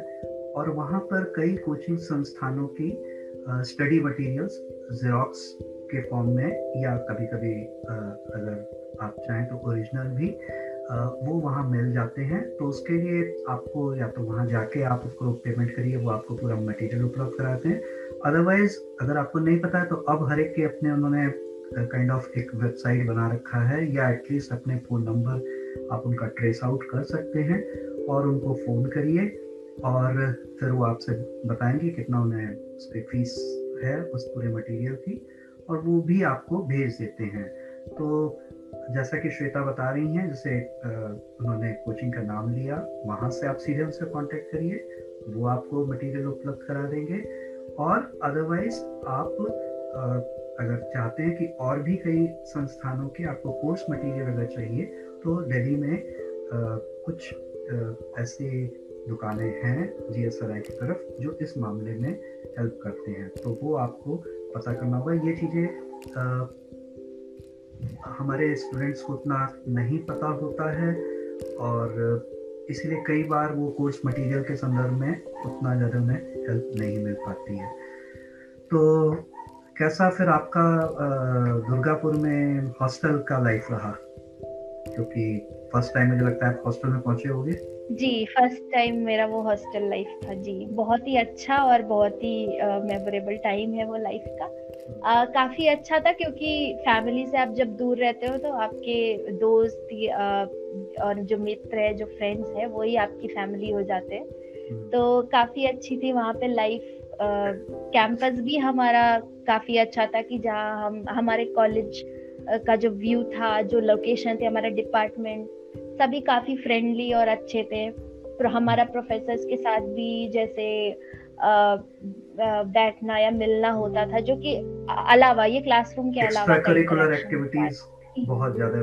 और वहाँ पर कई कोचिंग संस्थानों की स्टडी मटेरियल्स जेरोक्स के फॉर्म में या कभी कभी अगर आप चाहें तो ओरिजिनल भी वो वहाँ मिल जाते हैं। तो उसके लिए आपको या तो वहाँ जाके आप उसको पेमेंट करिए, वो आपको पूरा मटेरियल उपलब्ध कराते हैं। अदरवाइज़ अगर आपको नहीं पता है तो अब हर एक के अपने उन्होंने काइंड ऑफ़ एक वेबसाइट बना रखा है, या एटलीस्ट अपने फ़ोन नंबर आप उनका ट्रेस आउट कर सकते हैं और उनको फ़ोन करिए और फिर वो आपसे बताएँगे कितना उन्हें उसकी फ़ीस है, उस पूरे मटेरियल की और वो भी आपको भेज देते हैं। तो जैसा कि श्वेता बता रही हैं, जैसे उन्होंने कोचिंग का नाम लिया, वहाँ से आप सीधे उनसे कांटेक्ट करिए, वो आपको मटेरियल उपलब्ध करा देंगे। और अदरवाइज़ आप अगर चाहते हैं कि और भी कई संस्थानों के आपको कोर्स मटेरियल अगर चाहिए तो दिल्ली में कुछ ऐसे दुकानें हैं जी एस की तरफ़, जो इस मामले में हेल्प करते हैं। तो वो आपको पता करना होगा। ये चीज़ें हमारे स्टूडेंट्स को उतना नहीं पता होता है और इसलिए कई बार वो कोर्स मटेरियल के संदर्भ में उतना ज़्यादा उन्हें हेल्प नहीं मिल पाती है। तो कैसा फिर आपका दुर्गापुर में हॉस्टल का लाइफ रहा? क्योंकि फ़र्स्ट टाइम मुझे लगता है आप हॉस्टल में पहुँचे होंगे। जी फ़र्स्ट टाइम मेरा वो हॉस्टल लाइफ था, जी। बहुत ही अच्छा और बहुत ही मेमोरेबल टाइम है वो लाइफ का। आ, काफ़ी अच्छा था क्योंकि फैमिली से आप जब दूर रहते हो तो आपके दोस्त आ, और जो मित्र है जो फ्रेंड्स है वही आपकी फैमिली हो जाते हैं हम्म। तो काफ़ी अच्छी थी वहाँ पे लाइफ कैंपस भी हमारा काफ़ी अच्छा था कि जहाँ हम हमारे कॉलेज का जो व्यू था जो लोकेशन थे हमारा डिपार्टमेंट सभी काफ़ी फ्रेंडली और अच्छे थे हमारा प्रोफेसर्स के साथ भी जैसे बैठना या मिलना होता था जो कि अलावा ये क्लासरूम के अलावा करिकुलर एक्टिविटीज़ बहुत ज़्यादा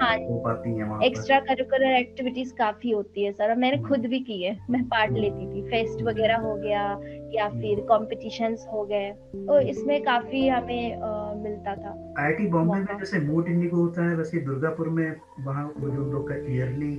हाँ हो पाती हैं वहाँ एक्स्ट्रा करिकुलर एक्टिविटीज़ काफ़ी होती है सर मैंने खुद भी की है। मैं पार्ट लेती थी। फेस्ट वगैरह हो गया या फिर कॉम्पिटिशन्स हो गए तो इसमें काफ़ी हमें मिलता था आईआईटी बॉम्बे में जैसे मोट इंडिगो होता है वैसे दुर्गापुर में वहाँ वो जो लोग का ईयरली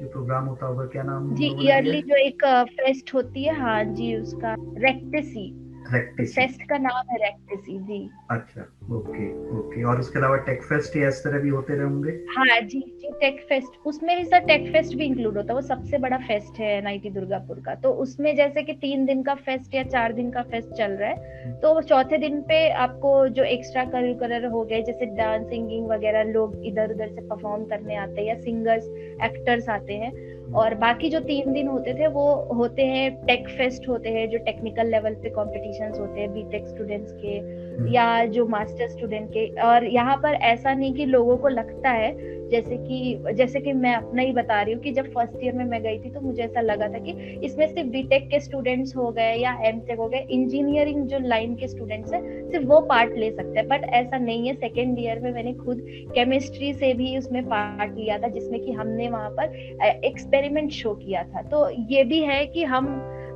जो प्रोग्राम होता होगा क्या नाम जी ईयरली जो एक फेस्ट होती है हाँ जी उसका रेक्टेसी फेस्ट का नाम है रेक्टेसी जी। अच्छा ओके ओके और उसके अलावा टेक फेस्ट या इस तरह भी होते रहेंगे? हाँ जी जी टेक फेस्ट उसमें ही सर टेक फेस्ट भी इंक्लूड होता है। वो सबसे बड़ा फेस्ट है एनआईटी दुर्गापुर का। तो उसमें जैसे कि तीन दिन का फेस्ट या चार दिन का फेस्ट चल रहा है हम्म। तो चौथे दिन पे आपको जो एक्स्ट्रा करिकुलर हो गए जैसे डांस सिंगिंग वगैरह लोग इधर उधर से परफॉर्म करने आते हैं या सिंगर्स एक्टर्स आते हैं और बाकी जो तीन दिन होते थे वो होते हैं टेक फेस्ट होते हैं जो टेक्निकल लेवल पे कॉम्पिटिशन होते हैं बीटेक स्टूडेंट्स के हम्म। या जो मास्टर स्टूडेंट के और यहाँ पर ऐसा नहीं कि लोगों को लगता है जैसे कि जैसे कि मैं अपना ही बता रही हूँ कि जब फ़र्स्ट ईयर में मैं गई थी तो मुझे ऐसा लगा था कि इसमें सिर्फ़ बीटेक के स्टूडेंट्स हो गए या एम हो गए इंजीनियरिंग जो लाइन के स्टूडेंट्स है, सिर्फ़ वो पार्ट ले सकते हैं। बट ऐसा नहीं है सेकेंड ईयर में मैंने खुद केमिस्ट्री से भी उसमें पार्ट लिया था, जिसमें कि हमने वहाँ पर एक्सपेरिमेंट शो किया था। तो ये भी है कि हम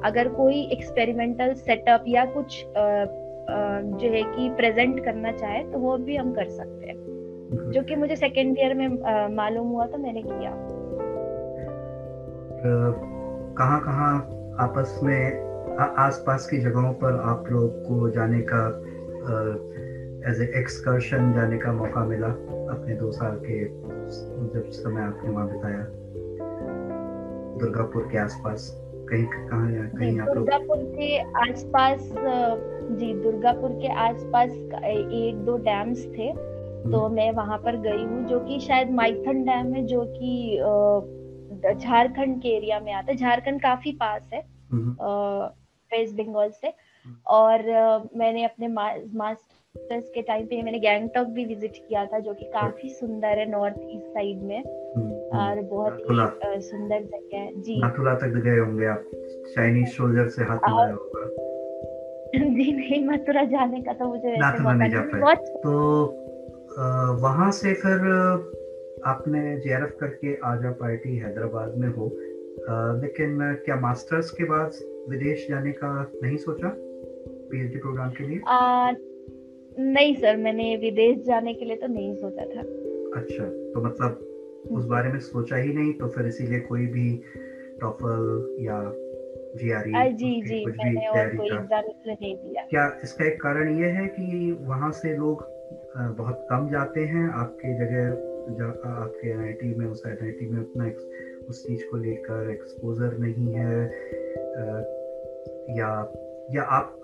अगर कोई एक्सपेरिमेंटल सेटअप या कुछ जो है कि प्रेजेंट करना चाहे तो वो भी हम कर सकते हैं। जो कि मुझे सेकेंड ईयर में मालूम हुआ तो मैंने किया। कहाँ कहाँ आपस में आसपास की जगहों पर आप लोग को जाने का एज एक्सकर्शन जाने का मौका मिला अपने दो साल के जब समय आपने वहाँ बिताया? दुर्गापुर के आसपास कहीं कहाँ कहीं आप लोग? दुर्गापुर के आसपास जी दुर्गापुर के आसपास एक दो डैम्स थे। तो हम्म। मैं वहाँ पर गई हूँ जो कि शायद माइथन डैम है जो कि झारखंड के एरिया में आता है। झारखंड काफ़ी पास है वेस्ट हम्म। बंगाल से। हम्म। और मैंने अपने मास्टर्स के टाइम पे मैंने गैंगटॉक भी विज़िट किया था जो कि काफ़ी सुंदर है नॉर्थ ईस्ट साइड में। और बहुत ही सुंदर जगह है। जी। नाथुला तक गए होंगे आप। चाइनीज़ सोल्जर से हाथ मिलाया होगा। जी नहीं मथुरा जाने का तो मुझे पाए। तो वहाँ से फिर आपने जेआरएफ करके आज आप आई हैदराबाद में हो। लेकिन क्या मास्टर्स के बाद विदेश जाने का नहीं सोचा पीएचडी प्रोग्राम के लिए? आ, नहीं सर मैंने विदेश जाने के लिए तो नहीं सोचा था। अच्छा तो मतलब उस बारे में सोचा ही नहीं तो फिर इसीलिए कोई भी टॉफल या जीआरई जी जी मैंने और कोई एग्ज़ाम नहीं दिया। क्या इसका एक कारण ये है कि वहाँ से लोग बहुत कम जाते हैं। आपके जगह आपके एनआईटी में उस एनआईटी में उतना उस चीज़ को लेकर एक्सपोजर नहीं है। या या आप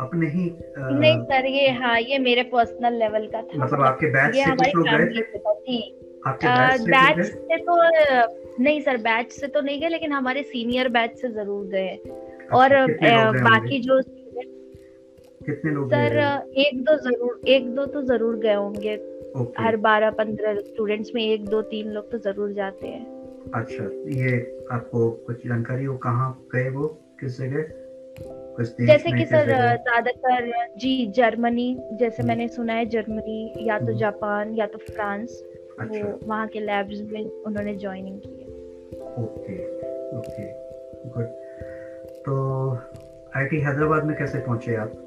अपने ही आ, नहीं सर ये हाँ ये मेरे पर्सनल लेवल का था। मतलब आपके बैच से कुछ लोग गए थे? बैच से तो नहीं सर बैच से तो नहीं गए लेकिन हमारे सीनियर बैच से ज़रूर गए। अच्छा, और बाकी जो कितने लोग सर एक दो ज़रूर एक दो तो ज़रूर गए होंगे। हर बारह पंद्रह स्टूडेंट्स में एक दो तीन लोग तो ज़रूर जाते हैं। अच्छा ये आपको कुछ जानकारी हो कहाँ गए वो? किस जगह? जैसे कि सर ज़्यादातर जी जर्मनी जैसे हम्म। मैंने सुना है जर्मनी या तो हम्म। जापान या तो फ्रांस अच्छा। वो वहाँ के लैब्स में उन्होंने ज्वाइनिंग की है। Okay okay good. तो आईटी हैदराबाद में कैसे पहुँचे आप?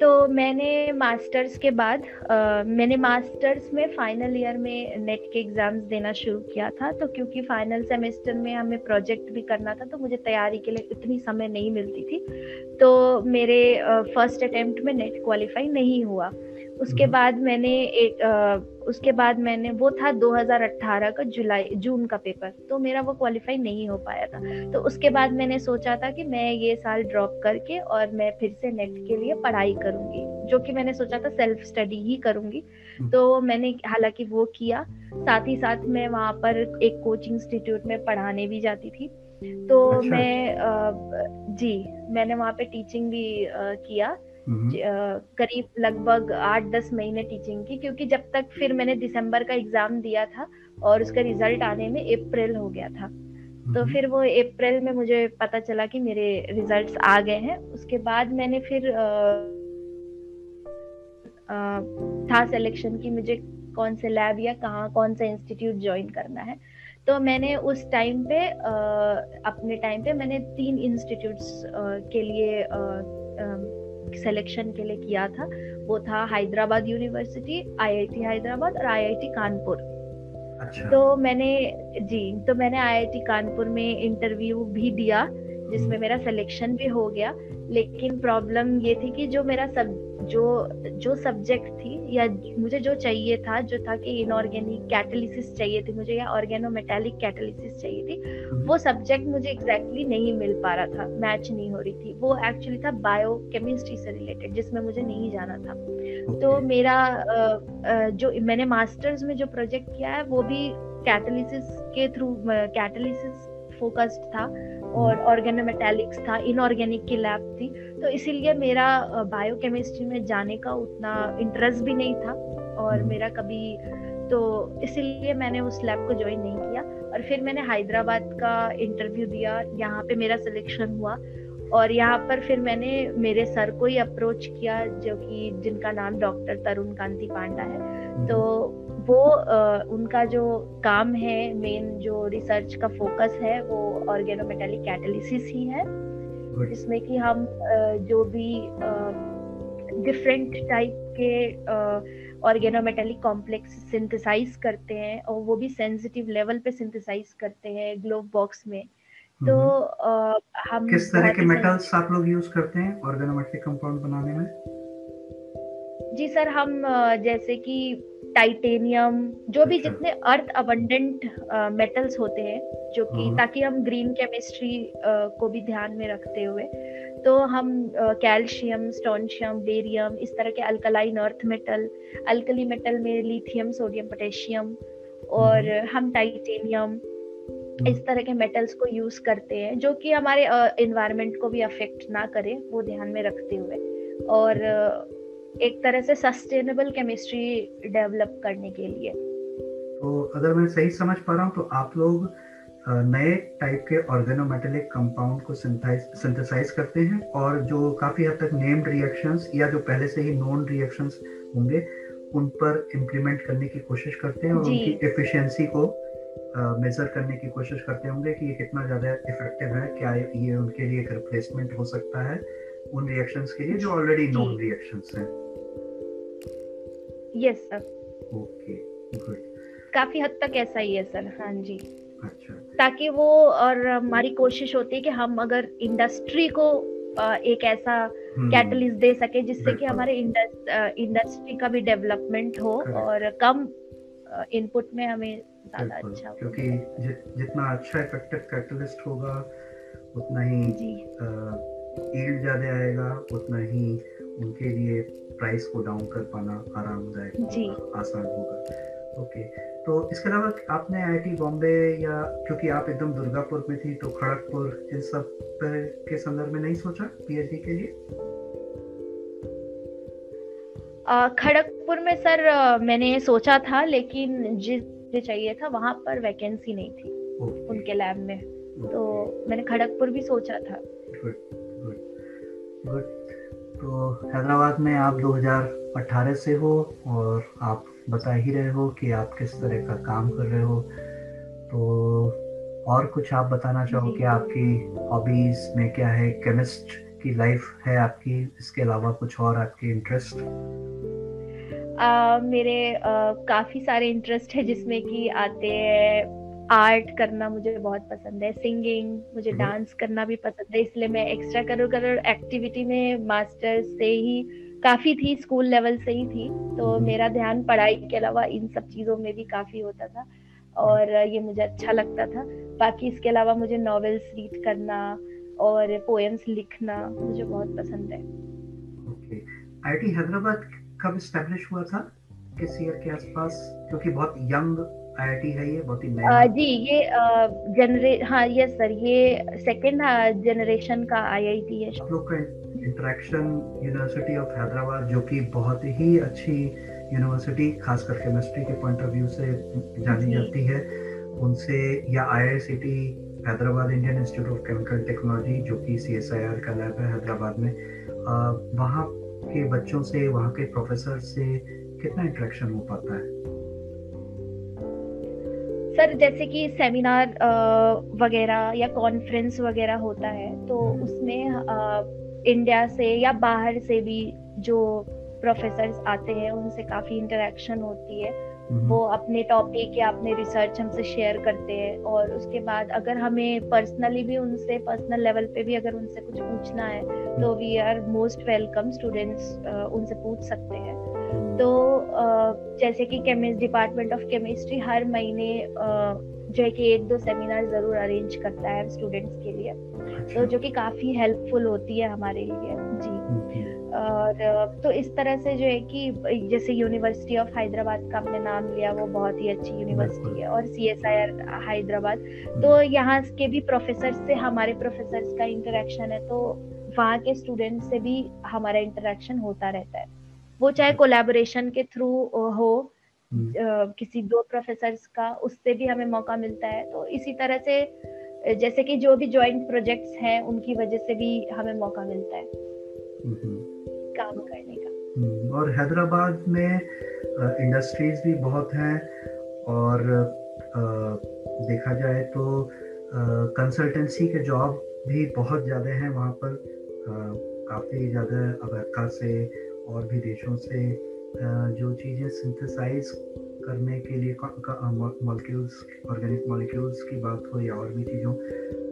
तो मैंने मास्टर्स के बाद आ, मैंने मास्टर्स में फाइनल ईयर में नेट के एग्ज़ाम्स देना शुरू किया था तो क्योंकि फाइनल सेमेस्टर में हमें प्रोजेक्ट भी करना था तो मुझे तैयारी के लिए इतनी समय नहीं मिलती थी। तो मेरे फ़र्स्ट अटेम्प्ट में नेट क्वालिफाई नहीं हुआ। उसके हम्म। बाद मैंने एक आ, उसके बाद मैंने वो था 2018 का जुलाई जून का पेपर तो मेरा वो क्वालिफाई नहीं हो पाया था तो उसके बाद मैंने सोचा था कि मैं ये साल ड्रॉप करके और मैं फिर से नेट के लिए पढ़ाई करूँगी जो कि मैंने सोचा था सेल्फ स्टडी ही करूँगी हम्म। तो मैंने हालाँकि वो किया साथ ही साथ मैं वहाँ पर एक कोचिंग इंस्टीट्यूट में पढ़ाने भी जाती थी तो अच्छा। मैं आ, जी मैंने वहाँ पे टीचिंग भी आ, किया करीब लगभग आठ दस महीने टीचिंग की क्योंकि जब तक फिर मैंने दिसंबर का एग्ज़ाम दिया था और उसका रिज़ल्ट आने में अप्रैल हो गया था तो फिर वो अप्रैल में मुझे पता चला कि मेरे रिजल्ट्स आ गए हैं। उसके बाद मैंने फिर आ, आ, था सिलेक्शन की मुझे कौन से लैब या कहाँ कौन सा इंस्टीट्यूट ज्वाइन करना है। तो मैंने उस टाइम पे आ, अपने टाइम पे मैंने तीन इंस्टीट्यूट्स के लिए सिलेक्शन के लिए किया था वो था हैदराबाद यूनिवर्सिटी आईआईटी हैदराबाद और आईआईटी कानपुर अच्छा। तो मैंने जी तो मैंने आईआईटी कानपुर में इंटरव्यू भी दिया जिसमें हम्म। मेरा सिलेक्शन भी हो गया लेकिन प्रॉब्लम ये थी कि जो मेरा सब जो जो सब्जेक्ट थी या मुझे जो चाहिए था जो था कि इनऑर्गेनिक कैटलिसिस चाहिए थी मुझे या ऑर्गेनोमेटेलिक कैटलिसिस चाहिए थी हम्म। वो सब्जेक्ट मुझे एग्जैक्टली exactly नहीं मिल पा रहा था मैच नहीं हो रही थी। वो एक्चुअली था बायो केमिस्ट्री से रिलेटेड जिसमें मुझे नहीं जाना था। तो मेरा जो मैंने मास्टर्स में जो प्रोजेक्ट किया है वो भी कैटलिसिस के थ्रू कैटलिसिस फोकस्ड था। और ऑर्गेनोमेटेलिक्स था इनऑर्गेनिक की लैब थी तो इसीलिए मेरा बायोकेमिस्ट्री में जाने का उतना इंटरेस्ट भी नहीं था और हम्म। मेरा कभी तो इसीलिए मैंने उस लैब को ज्वाइन नहीं किया और फिर मैंने हैदराबाद का इंटरव्यू दिया यहाँ पे मेरा सिलेक्शन हुआ और यहाँ पर फिर मैंने मेरे सर को ही अप्रोच किया जो कि जिनका नाम डॉक्टर तरुण कांति पांडा है हम्म। तो वो आ, उनका जो काम है मेन जो रिसर्च का फोकस है वो ऑर्गेनोमेटेलिक कैटलिसिस ही है। जिसमें कि हम जो भी डिफरेंट टाइप के ऑर्गेनोमेटेलिक कॉम्प्लेक्स सिंथेसाइज करते हैं और वो भी सेंसिटिव लेवल पे सिंथेसाइज करते हैं ग्लोव बॉक्स में। तो आ, हम किस तरह के मेटल्स आप लोग यूज़ करते हैं ऑर्गेनोमेटेलिक कंपाउंड बनाने में? जी सर हम जैसे कि टाइटेनियम जो भी अच्छा। जितने अर्थ अबंडेंट मेटल्स होते हैं जो कि हाँ। ताकि हम ग्रीन केमिस्ट्री को भी ध्यान में रखते हुए तो हम कैल्शियम स्टोनशियम बेरियम इस तरह के alkaline earth metal alkali metal में लिथियम सोडियम पोटेशियम और हम्म। हम टाइटेनियम इस हम्म। तरह के मेटल्स को यूज़ करते हैं जो कि हमारे इन्वायरमेंट को भी अफेक्ट ना करे वो ध्यान में रखते हुए और एक तरह से सस्टेनेबल केमिस्ट्री डेवलप करने के लिए। तो अगर मैं सही समझ पा रहा हूँ तो आप लोग नए टाइप के ऑर्गेनोमेटेलिक कंपाउंड को सिंथेसाइज करते हैं और जो काफ़ी हद तक नेम्ड रिएक्शंस या जो पहले से ही नोन रिएक्शंस होंगे उन पर इम्प्लीमेंट करने की कोशिश करते हैं और उनकी एफिशिएंसी को मेजर करने की कोशिश करते होंगे कि ये कितना ज़्यादा इफ़ेक्टिव है क्या ये उनके लिए एक रिप्लेसमेंट हो सकता है उन रिएक्शंस के लिए जो ऑलरेडी नोन रिएक्शंस हैं। यस सर ओके गुड काफ़ी हद तक ऐसा ही है सर हाँ जी। अच्छा। ताकि वो और हमारी कोशिश होती है कि हम अगर इंडस्ट्री को एक ऐसा कैटलिस्ट हम्म। दे सके जिससे कि हमारे इंडस्ट्री का भी डेवलपमेंट हो और कम इनपुट में हमें ज़्यादा अच्छा क्योंकि जितना अच्छा इफ़ेक्टिव कैटलिस्ट होगा उतना ही ईल्ड ज़्यादा आएगा उतना ही उनके लिए प्राइस को डाउन कर पाना आरामदायक आसान होगा। ओके तो इसके अलावा आपने आईआईटी बॉम्बे या क्योंकि आप एकदम दुर्गापुर में थी तो खड़गपुर इन सब के संदर्भ में नहीं सोचा पीएचडी के लिए? खड़गपुर में सर मैंने सोचा था लेकिन जिस चाहिए था वहाँ पर वैकेंसी नहीं थी okay. उनके लैब में। okay. तो मैंने खड़गपुर भी सोचा था। गुड गुड तो हैदराबाद में आप 2018 से हो और आप बता ही रहे हो कि आप किस तरह का काम कर रहे हो। तो और कुछ आप बताना चाहो कि आपकी हॉबीज में क्या है? केमिस्ट की लाइफ है आपकी? इसके अलावा कुछ और आपके इंटरेस्ट uh, मेरे uh, काफ़ी सारे इंटरेस्ट है जिसमें कि आते हैं आर्ट करना मुझे बहुत पसंद है सिंगिंग मुझे डांस करना भी पसंद है इसलिए मैं एक्स्ट्रा करिकुलर एक्टिविटी में मास्टर्स से ही काफ़ी थी स्कूल लेवल से ही थी तो हम्म। मेरा ध्यान पढ़ाई के अलावा इन सब चीज़ों में भी काफ़ी होता था और ये मुझे अच्छा लगता था। बाकी इसके अलावा मुझे नॉवेल्स रीड करना और पोएम्स लिखना मुझे बहुत पसंद है। ओके आईटी हैदराबाद कब स्टैब्लिश हुआ था? किस ईयर के आसपास? क्योंकि बहुत यंग आईआईटी है ये बहुत ही नया। जी ये जनरे हाँ यस सर ये सेकंड जनरेशन का आईआईटी है। आप लोग का इंटरेक्शन यूनिवर्सिटी ऑफ़ हैदराबाद जो कि बहुत ही अच्छी यूनिवर्सिटी खासकर केमिस्ट्री के पॉइंट ऑफ़ व्यू से जानी जाती है उनसे या IICT Hyderabad Indian Institute of Chemical Technology जो कि सीएसआईआर का लैब है हैदराबाद में वहाँ के बच्चों से वहाँ के प्रोफेसर से कितना इंटरेक्शन हो पाता है? सर जैसे कि सेमिनार वगैरह या कॉन्फ्रेंस वगैरह होता है तो हम्म। उसमें इंडिया से या बाहर से भी जो प्रोफेसर आते हैं उनसे काफ़ी इंटरेक्शन होती है हम्म। वो अपने टॉपिक या अपने रिसर्च हमसे शेयर करते हैं और उसके बाद अगर हमें पर्सनली भी उनसे पर्सनल लेवल पे भी अगर उनसे कुछ पूछना है तो we are most welcome students उनसे पूछ सकते हैं तो जैसे कि केमिस्ट डिपार्टमेंट ऑफ़ केमिस्ट्री हर महीने जो है कि एक दो सेमिनार ज़रूर अरेंज करता है स्टूडेंट्स के लिए। अच्छा। तो जो कि काफ़ी हेल्पफुल होती है हमारे लिए जी। और तो इस तरह से जो है कि जैसे यूनिवर्सिटी ऑफ़ हैदराबाद का आपने नाम लिया वो बहुत ही अच्छी यूनिवर्सिटी है और C S I R Hyderabad तो यहाँ के भी प्रोफेसर से हमारे प्रोफेसर का इंटरेक्शन है तो वहाँ के स्टूडेंट से भी हमारा इंटरेक्शन होता रहता है। वो चाहे कोलेबोरेशन के थ्रू हो हम्म। किसी दो प्रोफेसर का उससे भी हमें मौका मिलता है। तो इसी तरह से जैसे कि जो भी ज्वाइंट प्रोजेक्ट्स हैं उनकी वजह से भी हमें मौका मिलता है काम करने का। हम्म, और हैदराबाद में इंडस्ट्रीज़ भी बहुत हैं और देखा जाए तो कंसल्टेंसी के जॉब भी बहुत ज़्यादा हैं वहाँ पर। काफ़ी ज़्यादा अमेरिका से और भी देशों से जो चीज़ें सिंथेसाइज करने के लिए मॉलिक्यूल्स ऑर्गेनिक मॉलिक्यूल्स की बात हो या और भी चीज़ों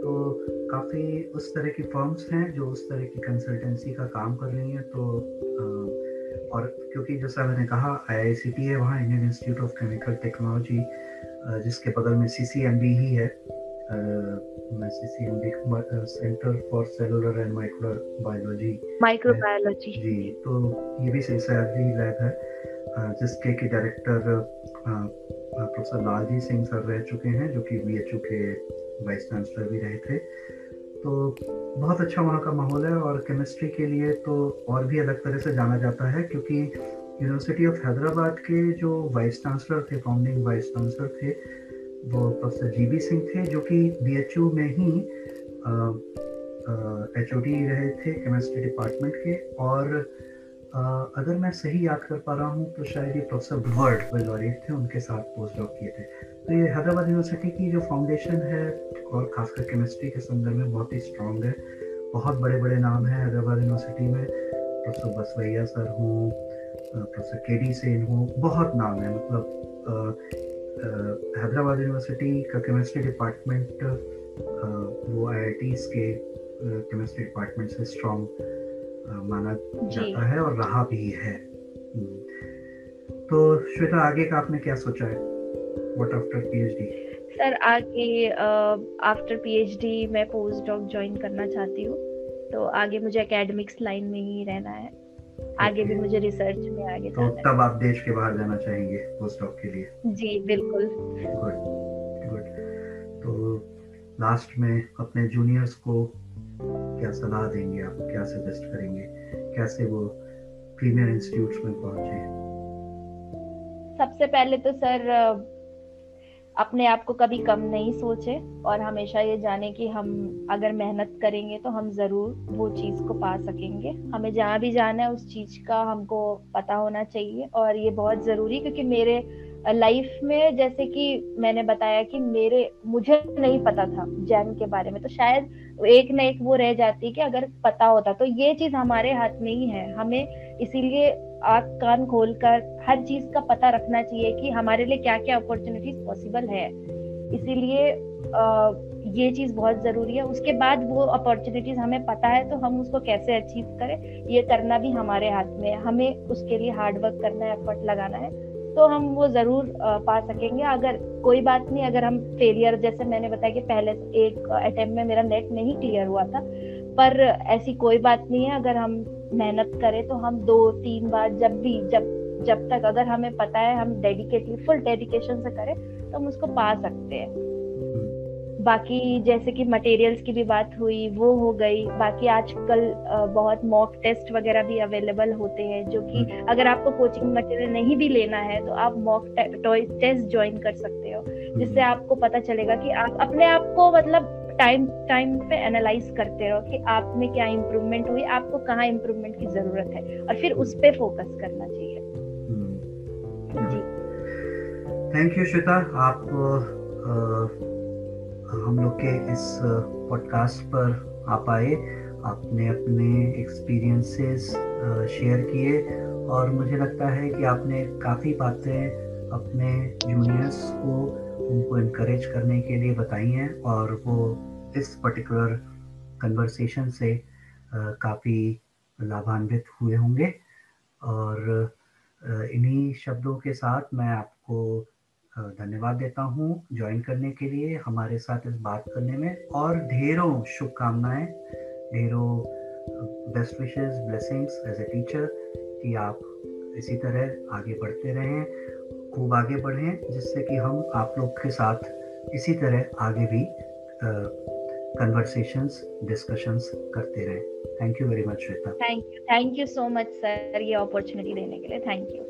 तो काफ़ी उस तरह की फर्म्स हैं जो उस तरह की कंसल्टेंसी का काम कर रही हैं तो और क्योंकि जैसा मैंने कहा आई है वहाँ Indian Institute of Chemical Technology जिसके बगल में सी ही है Centre for Cellular and micro biology microbiology जी तो ये भी सहयाद्री लैब है जिसके की director professor Lalji Singh sir रह चुके हैं जो कि बी के वाइस चांसलर भी रहे थे। तो बहुत अच्छा वहाँ का माहौल है और केमिस्ट्री के लिए तो और भी अलग तरह से जाना जाता है क्योंकि यूनिवर्सिटी ऑफ़ हैदराबाद के जो वाइस चांसलर थे फाउंडिंग वाइस चांसलर थे वो प्रोफेसर जी बी सिंह थे जो कि बी एच यू में ही एच ओ डी रहे थे केमिस्ट्री डिपार्टमेंट के। और आ, अगर मैं सही याद कर पा रहा हूँ तो शायद ये प्रोफेसर वर्ड वजॉरियट थे उनके साथ पोस्ट डॉक किए थे। तो ये हैदराबाद यूनिवर्सिटी की जो फाउंडेशन है और खासकर केमिस्ट्री के संदर्भ में बहुत ही स्ट्रॉन्ग है। बहुत बड़े बड़े नाम हैं हैदराबाद यूनिवर्सिटी में। प्रोफेसर बसवैया सर हूँ प्रोफेसर के डी सेन हूँ बहुत नाम है। मतलब हैदराबाद यूनिवर्सिटी का केमिस्ट्री डिपार्टमेंट वो आई के केमिस्ट्री डिपार्टमेंट से स्ट्रॉन्ग माना जाता है और रहा भी है। हम्म। तो श्वेता आगे का आपने क्या सोचा है? व्हाट आफ्टर पीएचडी सर आगे आफ्टर पीएचडी मैं पोस्ट डॉक ज्वाइन करना चाहती हूँ। तो आगे मुझे एकेडमिक्स लाइन में ही रहना है। आगे भी मुझे रिसर्च में आगे तो तब आप देश के बाहर जाना चाहेंगे पोस्ट डॉक के लिए? जी बिल्कुल। गुड गुड तो लास्ट में अपने जूनियर्स को क्या सलाह देंगे आप? क्या सजेस्ट करेंगे? कैसे वो प्रीमियर इंस्टीट्यूट्स में पहुँचे? सबसे पहले तो सर अपने आप को कभी कम नहीं सोचे और हमेशा ये जाने कि हम अगर मेहनत करेंगे तो हम ज़रूर वो चीज़ को पा सकेंगे। हमें जहाँ भी जाना है उस चीज़ का हमको पता होना चाहिए और ये बहुत ज़रूरी क्योंकि मेरे लाइफ में जैसे कि मैंने बताया कि मेरे, मुझे नहीं पता था जैम के बारे में तो शायद एक न एक वो रह जाती कि अगर पता होता तो ये चीज़ हमारे हाथ में ही है। हमें इसीलिए आग कान खोल कर हर चीज़ का पता रखना चाहिए कि हमारे लिए क्या क्या अपॉर्चुनिटीज़ पॉसिबल है। इसीलिए ये चीज़ बहुत ज़रूरी है। उसके बाद वो अपॉर्चुनिटीज़ हमें पता है तो हम उसको कैसे अचीव करें, ये करना भी हमारे हाथ में है। हमें उसके लिए हार्ड वर्क करना है एफर्ट लगाना है। तो हम वो ज़रूर पा सकेंगे। अगर कोई बात नहीं, अगर हम फेलियर जैसे मैंने बताया कि पहले एक अटेम्प्ट में मेरा नेट नहीं क्लियर हुआ था, पर ऐसी कोई बात नहीं है। अगर हम मेहनत करें तो हम दो तीन बार जब भी, जब जब तक अगर हमें पता है हम डेडिकेटली फुल डेडिकेशन से करें तो हम उसको पा सकते हैं। बाकी जैसे कि मटेरियल्स की भी बात हुई वो हो गई बाकी आजकल बहुत मॉक टेस्ट वगैरह भी अवेलेबल होते हैं जो कि हम्म। अगर आपको कोचिंग मटेरियल नहीं भी लेना है तो आप मॉक टेस्ट ज्वाइन कर सकते हो जिससे हम्म। आपको पता चलेगा कि आप अपने आप को मतलब टाइम टाइम पे एनालाइज करते रहो कि आप में क्या इम्प्रूवमेंट हुई आपको कहाँ इम्प्रूवमेंट की ज़रूरत है और फिर उस पर फोकस करना चाहिए हम्म। जी थैंक यू श्वेता आप हम लोग के इस पॉडकास्ट पर आप आए, आपने अपने एक्सपीरियंसेस शेयर किए और मुझे लगता है कि आपने काफ़ी बातें अपने जूनियर्स को उनको इनक्रेज करने के लिए बताई हैं और वो इस पर्टिकुलर कन्वर्सेशन से काफ़ी लाभान्वित हुए होंगे और इन्हीं शब्दों के साथ मैं आपको धन्यवाद देता हूँ ज्वाइन करने के लिए हमारे साथ इस बात करने में और ढेरों शुभकामनाएँ, ढेरों best wishes blessings as a teacher कि आप इसी तरह आगे बढ़ते रहें, खूब आगे बढ़ें, जिससे कि हम आप लोग के साथ इसी तरह आगे भी कन्वर्सेशंस डिस्कशंस करते रहें। Thank you very much Shweta thank you thank you so much sir ये अपॉर्चुनिटी देने के लिए। Thank you